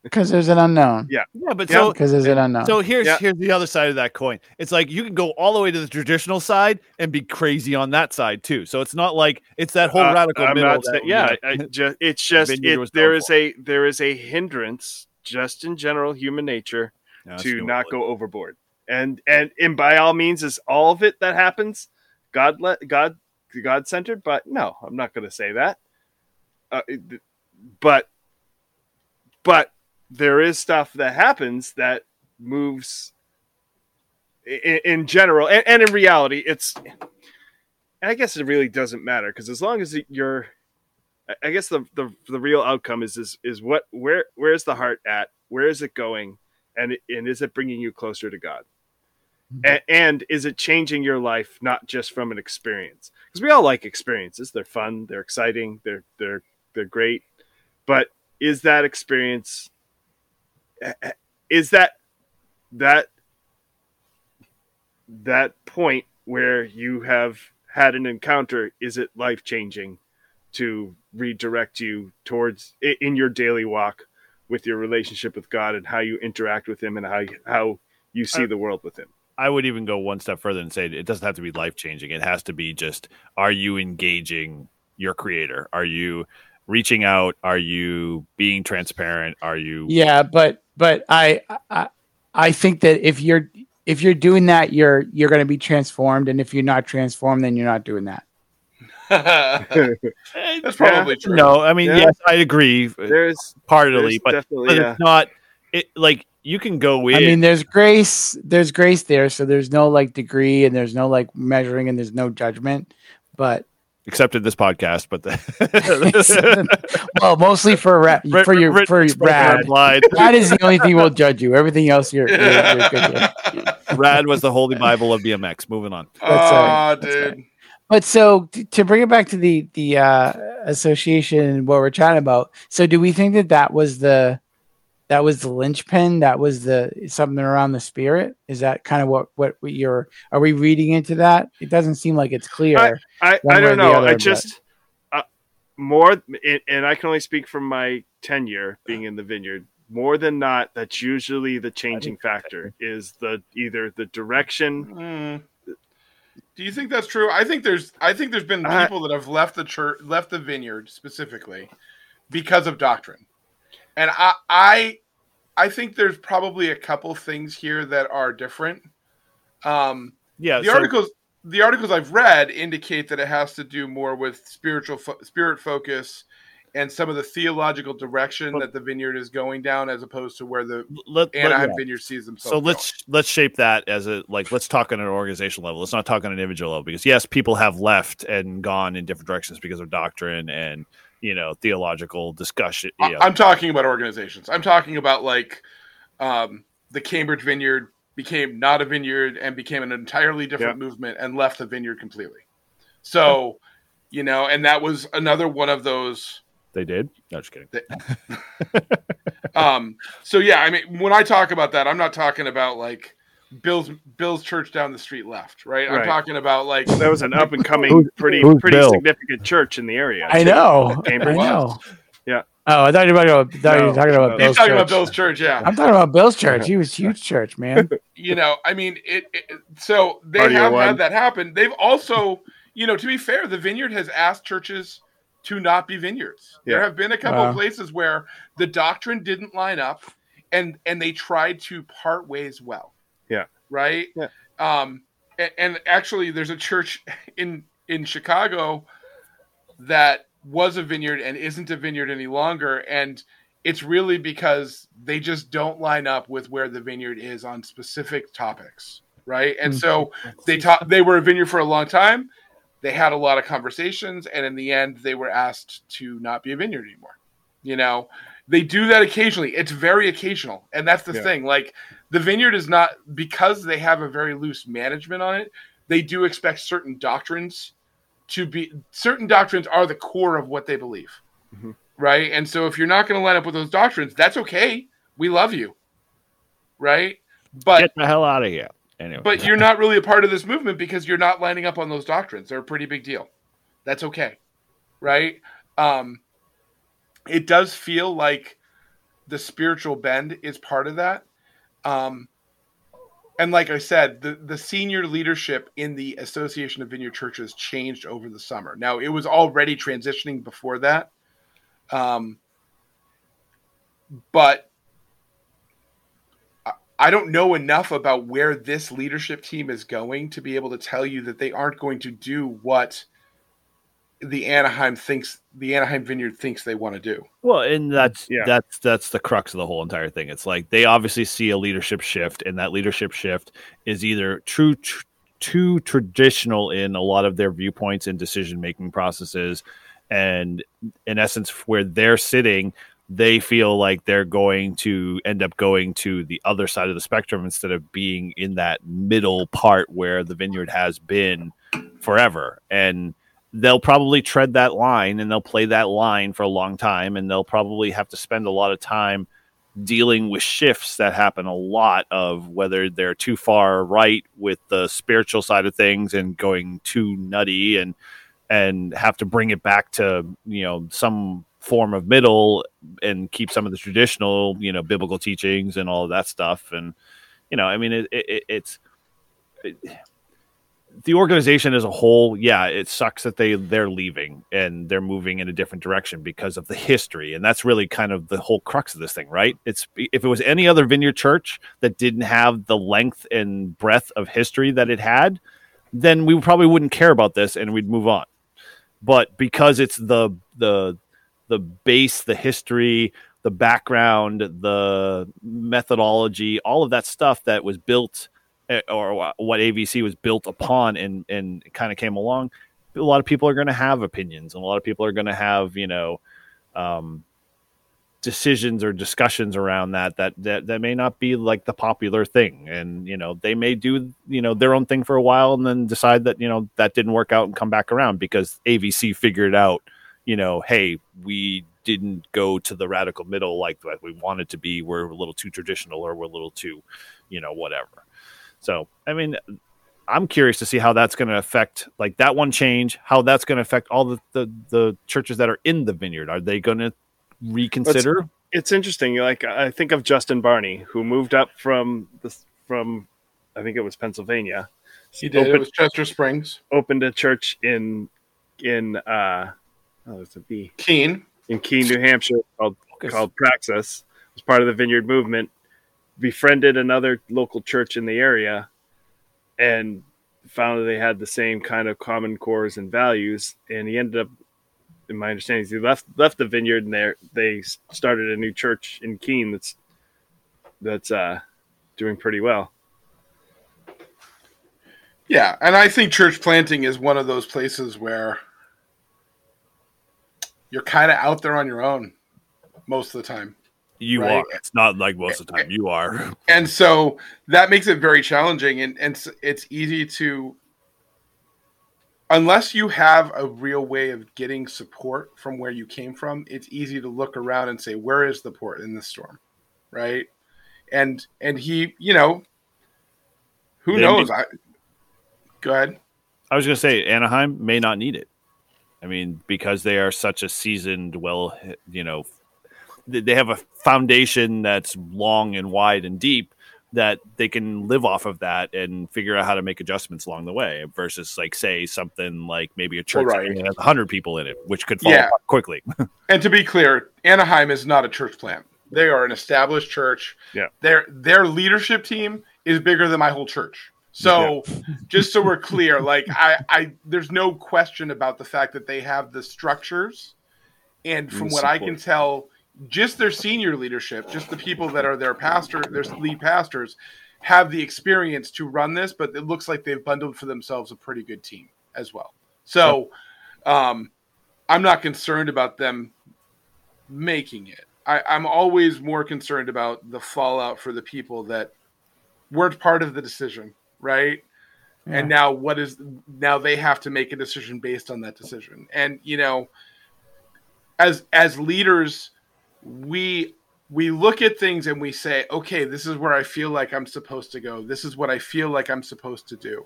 S3: Because there's an unknown.
S4: Yeah, Yeah, but
S6: Yeah.
S4: so
S3: Because there's an unknown.
S4: so here's
S6: Yeah.
S4: here's the other side of that coin. It's like you can go all the way to the traditional side and be crazy on that side too. So it's not like it's that whole
S6: Uh,
S4: radical
S6: I'm
S4: middle.
S6: not
S4: that,
S6: saying- yeah,
S4: know,
S6: I, [laughs] ju- it's just
S4: Vineyard
S6: it,
S4: was
S6: there
S4: known
S6: is
S4: for.
S6: a there is a hindrance just in general human nature
S4: no,
S6: to not go overboard. And and and by all means, is all of it that happens God let God God centered? But no, I'm not going to say that. Uh, but but there is stuff that happens that moves in, in general and, and in reality. It's and I guess it really doesn't matter because as long as you're, I- guess the, the the real outcome is is is what where where's the heart at? Where is it going? And and is it bringing you closer to God? And, and is it changing your life not just from an experience? Because we all like experiences; they're fun, they're exciting, they're they're they're great. But is that experience? Eh, eh, is that that that point where you have had an encounter? Is it life changing to redirect you towards in your daily walk with your relationship with God and how you interact with Him and how you, how you see uh, the world with Him?
S4: I would even go one step further and say it doesn't have to be life changing. It has to be just are you engaging your creator? Are you reaching out? Are you being transparent? Are you
S3: Yeah, but but I I I think that if you're if you're doing that, you're you're going to be transformed, and if you're not transformed, then you're not doing that. [laughs]
S2: Eh, That's probably true.
S4: No, I mean
S6: Yeah.
S4: yes, I agree
S6: There's,
S4: partly,
S6: there's
S4: but, but
S6: yeah.
S4: it's not it like you can go in
S3: I mean, there's grace, there's grace there, so there's no like degree, and there's no like measuring, and there's no judgment. But
S4: except in this podcast, but the [laughs]
S3: well, mostly for ra- [laughs] for your
S4: Written
S3: for
S4: expression
S3: Rad.
S4: implied. [laughs]
S3: That is the only thing we'll judge you. Everything else, you're, you're, you're good with.
S4: Rad was the holy bible of BMX. Moving on.
S3: That's
S2: oh,
S3: That's
S2: dude.
S3: But so t- to bring it back to the the uh, association and what we're chatting about. So do we think that that was the that was the linchpin? That was the something around the spirit? Is that kind of what what you're? Are we reading into that? It doesn't seem like it's clear.
S6: I,
S3: one
S6: I don't know.
S3: other,
S6: I just uh, more, and- and I can only speak from my tenure being in the vineyard. More than not, that's usually the changing factor. Is the either the direction?
S2: Mm. Do you think that's true? I think there's I think there's been
S6: I-
S2: people that have left the church left the vineyard specifically because of doctrine. And I I I think there's probably a couple things here that are different. Um
S4: Yeah.
S2: the
S4: so-
S2: articles the articles I've read indicate that it has to do more with spiritual fo- spirit focus and some of the theological direction that the vineyard is going down as opposed to where the
S4: let,
S2: Anaheim
S4: yeah.
S2: vineyard sees themselves.
S4: So let's let's shape that as a like let's talk on an organizational level. Let's not talk on an individual level because yes, people have left and gone in different directions because of doctrine and you know theological discussion. You know.
S2: I'm talking about organizations. I'm talking about like um, the Cambridge Vineyard became not a vineyard and became an entirely different movement and left the vineyard completely. So, you know, and that was another one of those.
S4: they did. No, just kidding. [laughs]
S2: Um, so yeah, I mean, when I talk about that, I'm not talking about like Bill's Bill's church down the street left, right? I'm talking about like
S6: That was an up and coming, pretty
S4: who's
S6: pretty
S4: Bill?
S6: significant church in the area.
S3: I
S6: too.
S3: know. I know.
S6: Yeah.
S3: Oh, I thought you were talking about, thought you were talking about
S6: no.
S3: Bill's
S2: he's talking
S3: church.
S2: about Bill's church, yeah.
S3: I'm talking about Bill's church. He was huge church, man. [laughs]
S2: you know, I mean, it. it so they
S6: Party
S2: have had that happen. They've also, you know, to be fair, the vineyard has asked churches to not be vineyards. There have been a couple
S3: Wow.
S2: of places where the doctrine didn't line up, and and they tried to part ways well.
S6: Yeah.
S2: Right.
S6: Yeah.
S2: Um, and, and actually, there's a church [laughs] in in Chicago that was a vineyard and isn't a vineyard any longer, and it's really because they just don't line up with where the vineyard is on specific topics, right? And so they taught they were a vineyard for a long time. They had a lot of conversations, and in the end, they were asked to not be a vineyard anymore. You know, they do that occasionally. It's very occasional, and that's the
S6: Yeah.
S2: thing. Like the vineyard is not because they have a very loose management on it. They do expect certain doctrines to be certain doctrines are the core of what they believe.
S6: Mhm.
S2: right? And so if you're not going to line up with those doctrines that's okay. We love you. Right? But
S4: Get the hell out of here. Anyway,
S2: but you're not really a part of this movement because you're not lining up on those doctrines. They're a pretty big deal. That's okay. Right? Um it does feel like the spiritual bend is part of that. Um, and like I said, the, the senior leadership in the Association of Vineyard Churches changed over the summer. Now, it was already transitioning before that. Um, but I don't know enough about where this leadership team is going to be able to tell you that they aren't going to do what the Anaheim thinks the Anaheim Vineyard thinks they want to do.
S4: Well, and that's
S6: Yeah.
S4: that's that's the crux of the whole entire thing. It's like they obviously see a leadership shift, and that leadership shift is either true tr- too traditional in a lot of their viewpoints and decision making processes, and in essence, where they're sitting, they feel like they're going to end up going to the other side of the spectrum instead of being in that middle part where the vineyard has been forever, and they'll probably tread that line and they'll play that line for a long time and they'll probably have to spend a lot of time dealing with shifts that happen a lot of whether they're too far right with the spiritual side of things and going too nutty and and have to bring it back to you know some form of middle and keep some of the traditional you know biblical teachings and all of that stuff. And you know i mean it, it, it's it, the organization as a whole, yeah, it sucks that they they're leaving and they're moving in a different direction because of the history, and that's really kind of the whole crux of this thing, right? It's if it was any other vineyard church that didn't have the length and breadth of history that it had, then we probably wouldn't care about this and we'd move on. But because it's the the the base, the history, the background, the methodology, all of that stuff that was built or what AVC was built upon and and kind of came along, a lot of people are going to have opinions and a lot of people are going to have you know um, decisions or discussions around that that that that may not be like the popular thing. And you know they may do you know their own thing for a while and then decide that you know that didn't work out and come back around because AVC figured out you know hey we didn't go to the radical middle like we wanted to be. We're a little too traditional or we're a little too you know whatever so i mean i'm curious to see how that's going to affect like that one change how that's going to affect all the, the the churches that are in the vineyard are they going to reconsider
S6: it's interesting. Like I think of Justin Barney, who moved up from the from I think it was Pennsylvania.
S2: He did. It was Chester Springs.
S6: opened a church in in uh oh it's a B
S2: Keene.
S6: in Keene, New Hampshire called
S4: Focus.
S6: called Praxis. Was part of the Vineyard movement. Befriended another local church in the area, and found that they had the same kind of common cores and values. And he ended up, in my understanding, he left left the Vineyard and there they started a new church in Keene that's that's uh, doing pretty well.
S2: Yeah, and I think church planting is one of those places where you're kind of out there on your own most of the time.
S4: You
S2: right.
S4: are. It's not like most of the time. You are. [laughs]
S2: and so that makes it very challenging and, and s- it's easy to unless you have a real way of getting support from where you came from it's easy to look around and say where is the port in the storm? Right? And and he you know who
S4: They
S2: knows?
S4: may-
S2: i go ahead.
S4: I was going to say Anaheim may not need it. I mean, because they are such a seasoned, well, you know, they have a foundation that's long and wide and deep that they can live off of that and figure out how to make adjustments along the way versus like say something like maybe a church
S2: right.
S4: that has 100 people in it which could fall
S2: Yeah.
S4: quickly. [laughs]
S2: And to be clear anaheim is not a church plant. They are an established church.
S6: Yeah.
S2: their their leadership team is bigger than my whole church. So [laughs] just so we're clear like i i there's no question about the fact that they have the structures. And from
S6: And
S2: what i can tell just their senior leadership just the people that are their pastor their lead pastors have the experience to run this but it looks like they've bundled for themselves a pretty good team as well. So um i'm not concerned about them making it. I, i'm always more concerned about the fallout for the people that weren't part of the decision right? And now what is now they have to make a decision based on that decision. And you know as as leaders we we look at things and we say okay this is where i feel like i'm supposed to go. This is what i feel like i'm supposed to do.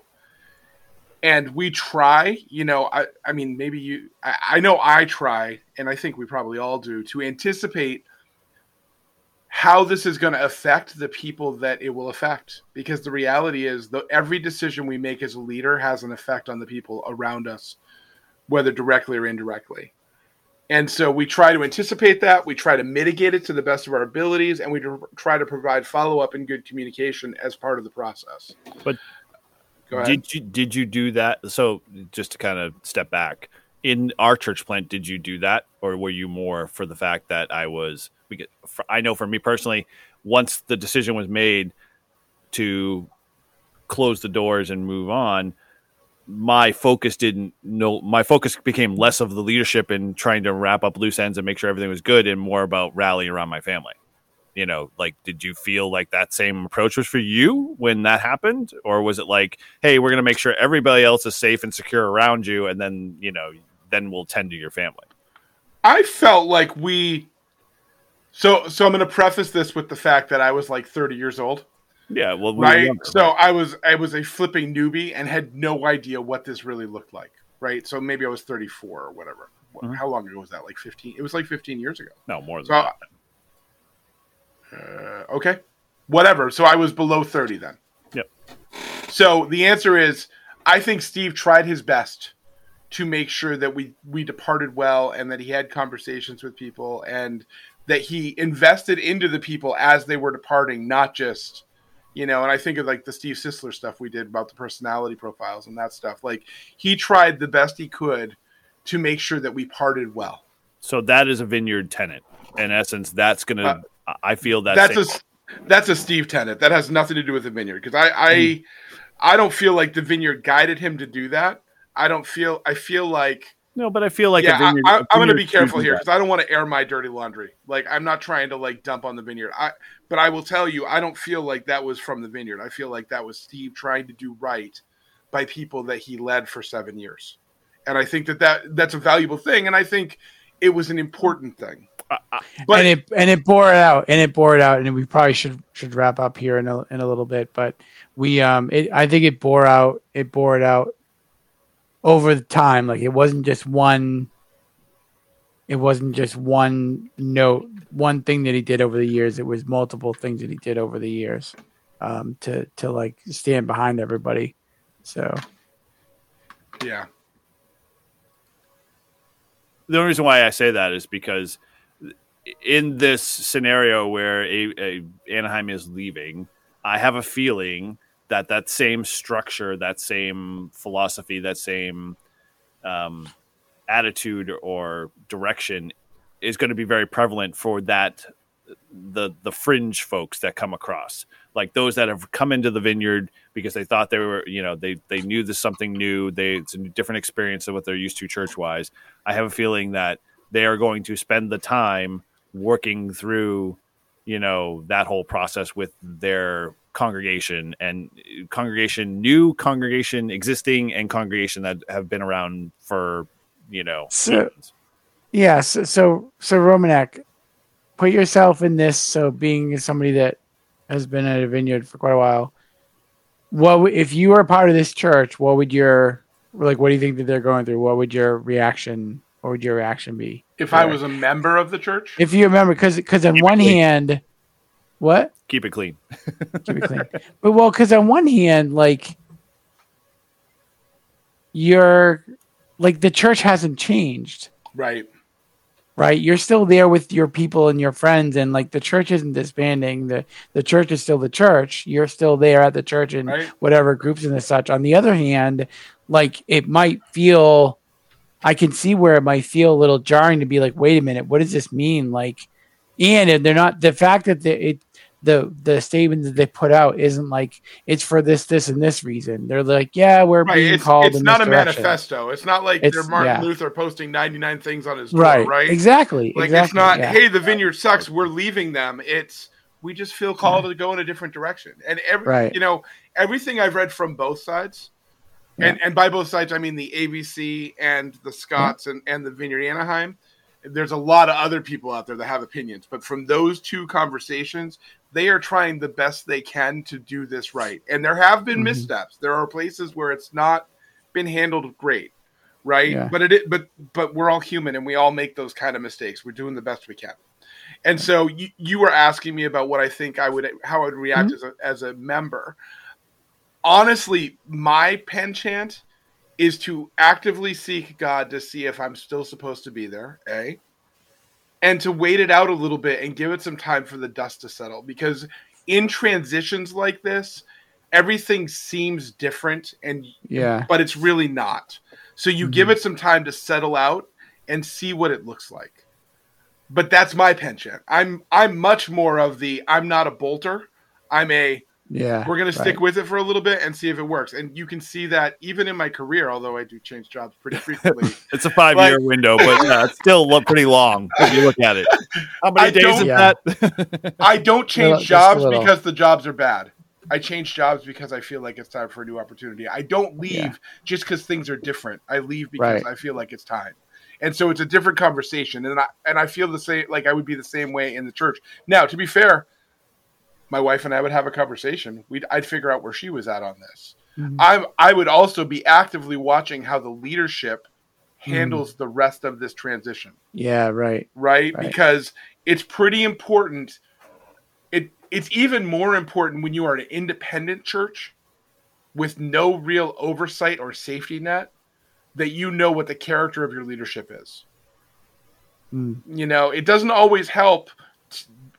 S2: And we try you know i i mean maybe you i, I know i try and i think we probably all do to anticipate how this is going to affect the people that it will affect. Because the reality is that every decision we make as a leader has an effect on the people around us whether directly or indirectly and so we try to anticipate that we try to mitigate it to the best of our abilities and we try to provide follow-up and good communication as part of the process.
S4: But did you did you do that? So just to kind of step back in our church plant did you do that? Or were you more for the fact that i was we get i know for me personally once the decision was made to close the doors and move on my focus didn't no my focus became less of the leadership and trying to wrap up loose ends and make sure everything was good and more about rallying around my family. You know like did you feel like that same approach was for you when that happened? Or was it like hey we're going to make sure everybody else is safe and secure around you and then you know then we'll tend to your family?
S2: I felt like we so so i'm going to preface this with the fact that i was like 30 years old
S4: yeah well
S2: we right younger, so right? i was i was a flipping newbie and had no idea what this really looked like right so maybe i was 34 or whatever mm-hmm. how long ago was that like 15 it was like 15 years ago
S4: no more than
S2: so, that uh, okay, whatever. So I was below 30 then.
S4: Yep.
S2: So the answer is I think Steve tried his best to make sure that we we departed well and that he had conversations with people and that he invested into the people as they were departing, not just you know, and I think of like the Steve Sisler stuff we did about the personality profiles and that stuff. Like he tried the best he could to make sure that we parted well.
S4: So that is a vineyard tenant. In essence, that's going to uh, I feel that
S2: that's a that's a Steve Tennant. That has nothing to do with the vineyard because I I, mm. I don't feel like the vineyard guided him to do that. I don't feel. I feel like
S4: no, but I feel like
S2: yeah. Vineyard, I, am going to be careful here because I don't want to air my dirty laundry. Like I'm not trying to like dump on the vineyard. I but I will tell you, I don't feel like that was from the vineyard. I feel like that was Steve trying to do right by people that he led for seven years, and I think that that that's a valuable thing, and I think it was an important thing
S3: but and it and it bore it out and it bore it out and we probably should should wrap up here in a, in a little bit but we um it, i think it bore out it bore it out over the time like it wasn't just one it wasn't just one note one thing that he did over the years. It was multiple things that he did over the years um to to like stand behind everybody. So
S2: yeah.
S4: The only reason why i say that is because in this scenario where a, a, Anaheim is leaving, I have a feeling that that same structure, that same philosophy, that same um, attitude or direction is going to be very prevalent for that the the fringe folks that come across. Like those that have come into the vineyard because they thought they were you know they they knew this something new they it's a different experience of what they're used to church wise i have a feeling that they are going to spend the time working through you know that whole process with their congregation and congregation new congregation existing and congregation that have been around for you know
S3: so yeah so so, so romanek put yourself in this. So being somebody that has been at a vineyard for quite a while what if you were part of this church what would your like what do you think that they're going through? What would your reaction what would your reaction be?
S2: If I was a member of the church?
S3: If you remember, because because on Keep one hand, what?
S4: Keep it clean. [laughs]
S3: Keep it clean. But well, because on one hand, like you're like the church hasn't changed,
S2: right?
S3: Right. You're still there with your people and your friends, and like the church isn't disbanding. the The church is still the church. You're still there at the church and right. whatever groups and such. On the other hand, like it might feel I can see where it might feel a little jarring to be like, wait a minute, what does this mean? Like, and they're not the fact that the it, the the statement that they put out isn't like it's for this, this, and this reason. They're like, yeah, we're right. being
S2: it's,
S3: called.
S2: It's not a direction. manifesto. It's not like it's, they're Martin yeah. Luther posting ninety nine things on his door, right? Right.
S3: Exactly.
S2: Like
S3: exactly.
S2: it's not, yeah. hey, the vineyard sucks. We're leaving them. It's we just feel called yeah. to go in a different direction. And every, right. you know, everything I've read from both sides yeah. And and by both sides, I mean the ABC and the Scotts and, and the Vineyard Anaheim. There's a lot of other people out there that have opinions, but from those two conversations, they are trying the best they can to do this right. And there have been mm-hmm. missteps. There are places where it's not been handled great, right? Yeah. But it but but we're all human and we all make those kind of mistakes. We're doing the best we can. And so you, you were asking me about what I think I would how I would react
S3: Mhm.
S2: as a as a member. Honestly, my penchant is to actively seek God to see if I'm still supposed to be there, A. And to wait it out a little bit and give it some time for the dust to settle. Because in transitions like this, everything seems different and
S3: Yeah.
S2: but it's really not. So you give mm-hmm. it some time to settle out and see what it looks like. But that's my penchant. I'm I'm much more of the I'm not a bolter. I'm a
S3: Yeah.
S2: we're gonna stick
S3: right.
S2: with it for a little bit and see if it works. And you can see that even in my career, although I do change jobs pretty [laughs] frequently.
S4: It's a five year window, but yeah, it's still look pretty long if you look at it. How many
S2: I
S4: days
S2: don't-
S4: is
S3: Yeah.
S4: that? [laughs]
S2: I don't change
S3: just
S2: jobs because the jobs are bad. I change jobs because I feel like it's time for a new opportunity. I don't leave
S3: Yeah.
S2: just because things are different. I leave because
S3: Right.
S2: I feel like it's time. And so it's a different conversation. And I and I feel the same like I would be the same way in the church. Now, to be fair, my wife and I would have a conversation. We'd I'd figure out where she was at on this.
S3: Mhm.
S2: I I would also be actively watching how the leadership handles the rest of this transition
S3: Yeah. Right.
S2: right?
S3: Right.
S2: Because it's pretty important. It it's even more important when you are an independent church with no real oversight or safety net that you know what the character of your leadership is.
S3: Mm.
S2: You know, it doesn't always help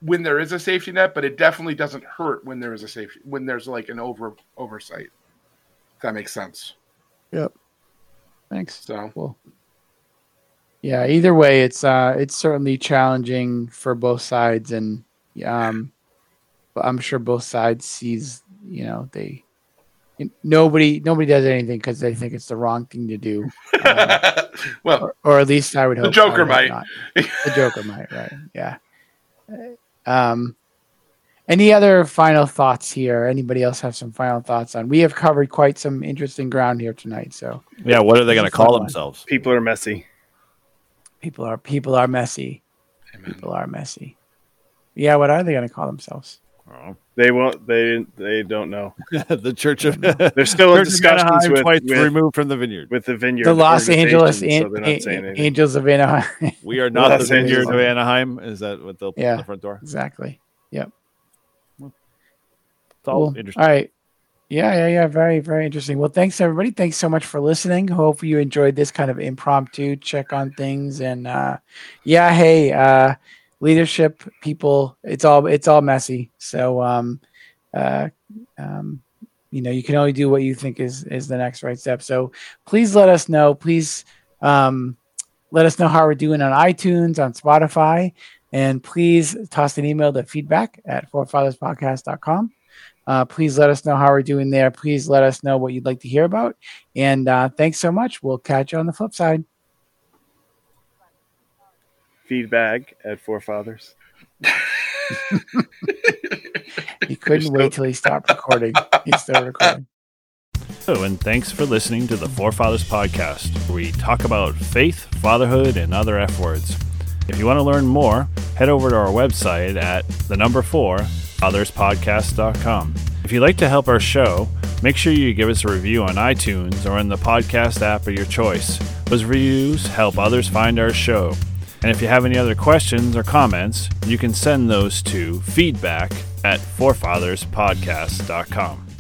S2: when there is a safety net, but it definitely doesn't hurt when there is a safety when there's like an over oversight. If that makes sense. Yep.
S3: Thanks.
S2: So
S3: Cool. Yeah. Either way, it's uh, it's certainly challenging for both sides, and um, but I'm sure both sides sees. You know, they nobody nobody does anything because they think it's the wrong thing to do, [laughs] um,
S2: well,
S3: or, or at least I would hope
S2: The Joker
S3: I would hope
S2: might.
S3: not. The Joker might, right? Yeah. [laughs] Um, any other final thoughts here? Anybody else have some final thoughts on? We have covered quite some interesting ground here tonight. So
S4: Yeah, what are they going to
S3: It's a fun
S4: call themselves?
S6: People are messy.
S3: people are people are messy.
S2: Amen.
S3: People are messy. Yeah, what are they going to call themselves?
S4: Oh.
S6: They won't. They they don't know. [laughs]
S4: the Church of [laughs]
S6: They're still in discussions with,
S4: twice
S6: with,
S4: removed from the vineyard.
S6: with the vineyard.
S3: the Los Angeles An-
S6: so they're not saying
S3: An- Angels of Anaheim. [laughs]
S4: We are not
S6: Los
S4: the vineyard
S6: Angeles.
S4: of Anaheim. Is that what they'll put
S3: Yeah.
S4: on the front door?
S3: exactly. Yep.
S4: It's all
S3: Cool.
S4: interesting.
S3: All right. Yeah, yeah, yeah. Very, very interesting. Well, thanks everybody. Thanks so much for listening. Hope you enjoyed this kind of impromptu check on things. And uh yeah, hey, uh leadership people, it's all it's all messy. So um uh um you know, you can only do what you think is is the next right step. So please let us know. Please um let us know how we're doing on iTunes, on Spotify, and please toss an email to feedback at forefatherspodcast.com. Uh, please let us know how we're doing there. Please let us know what you'd like to hear about. And uh, thanks so much. We'll catch you on the flip side.
S6: Feedback at Forefathers. [laughs]
S3: He couldn't wait till he stopped recording. He's still recording.
S4: Oh, and thanks for listening to the Forefathers Podcast, where we talk about faith, fatherhood, and other F words. If you want to learn more, head over to our website at the number four, fatherspodcast.com. If you'd like to help our show, make sure you give us a review on iTunes or in the podcast app of your choice. Those reviews help others find our show. And if you have any other questions or comments, you can send those to feedback at forefatherspodcast.com.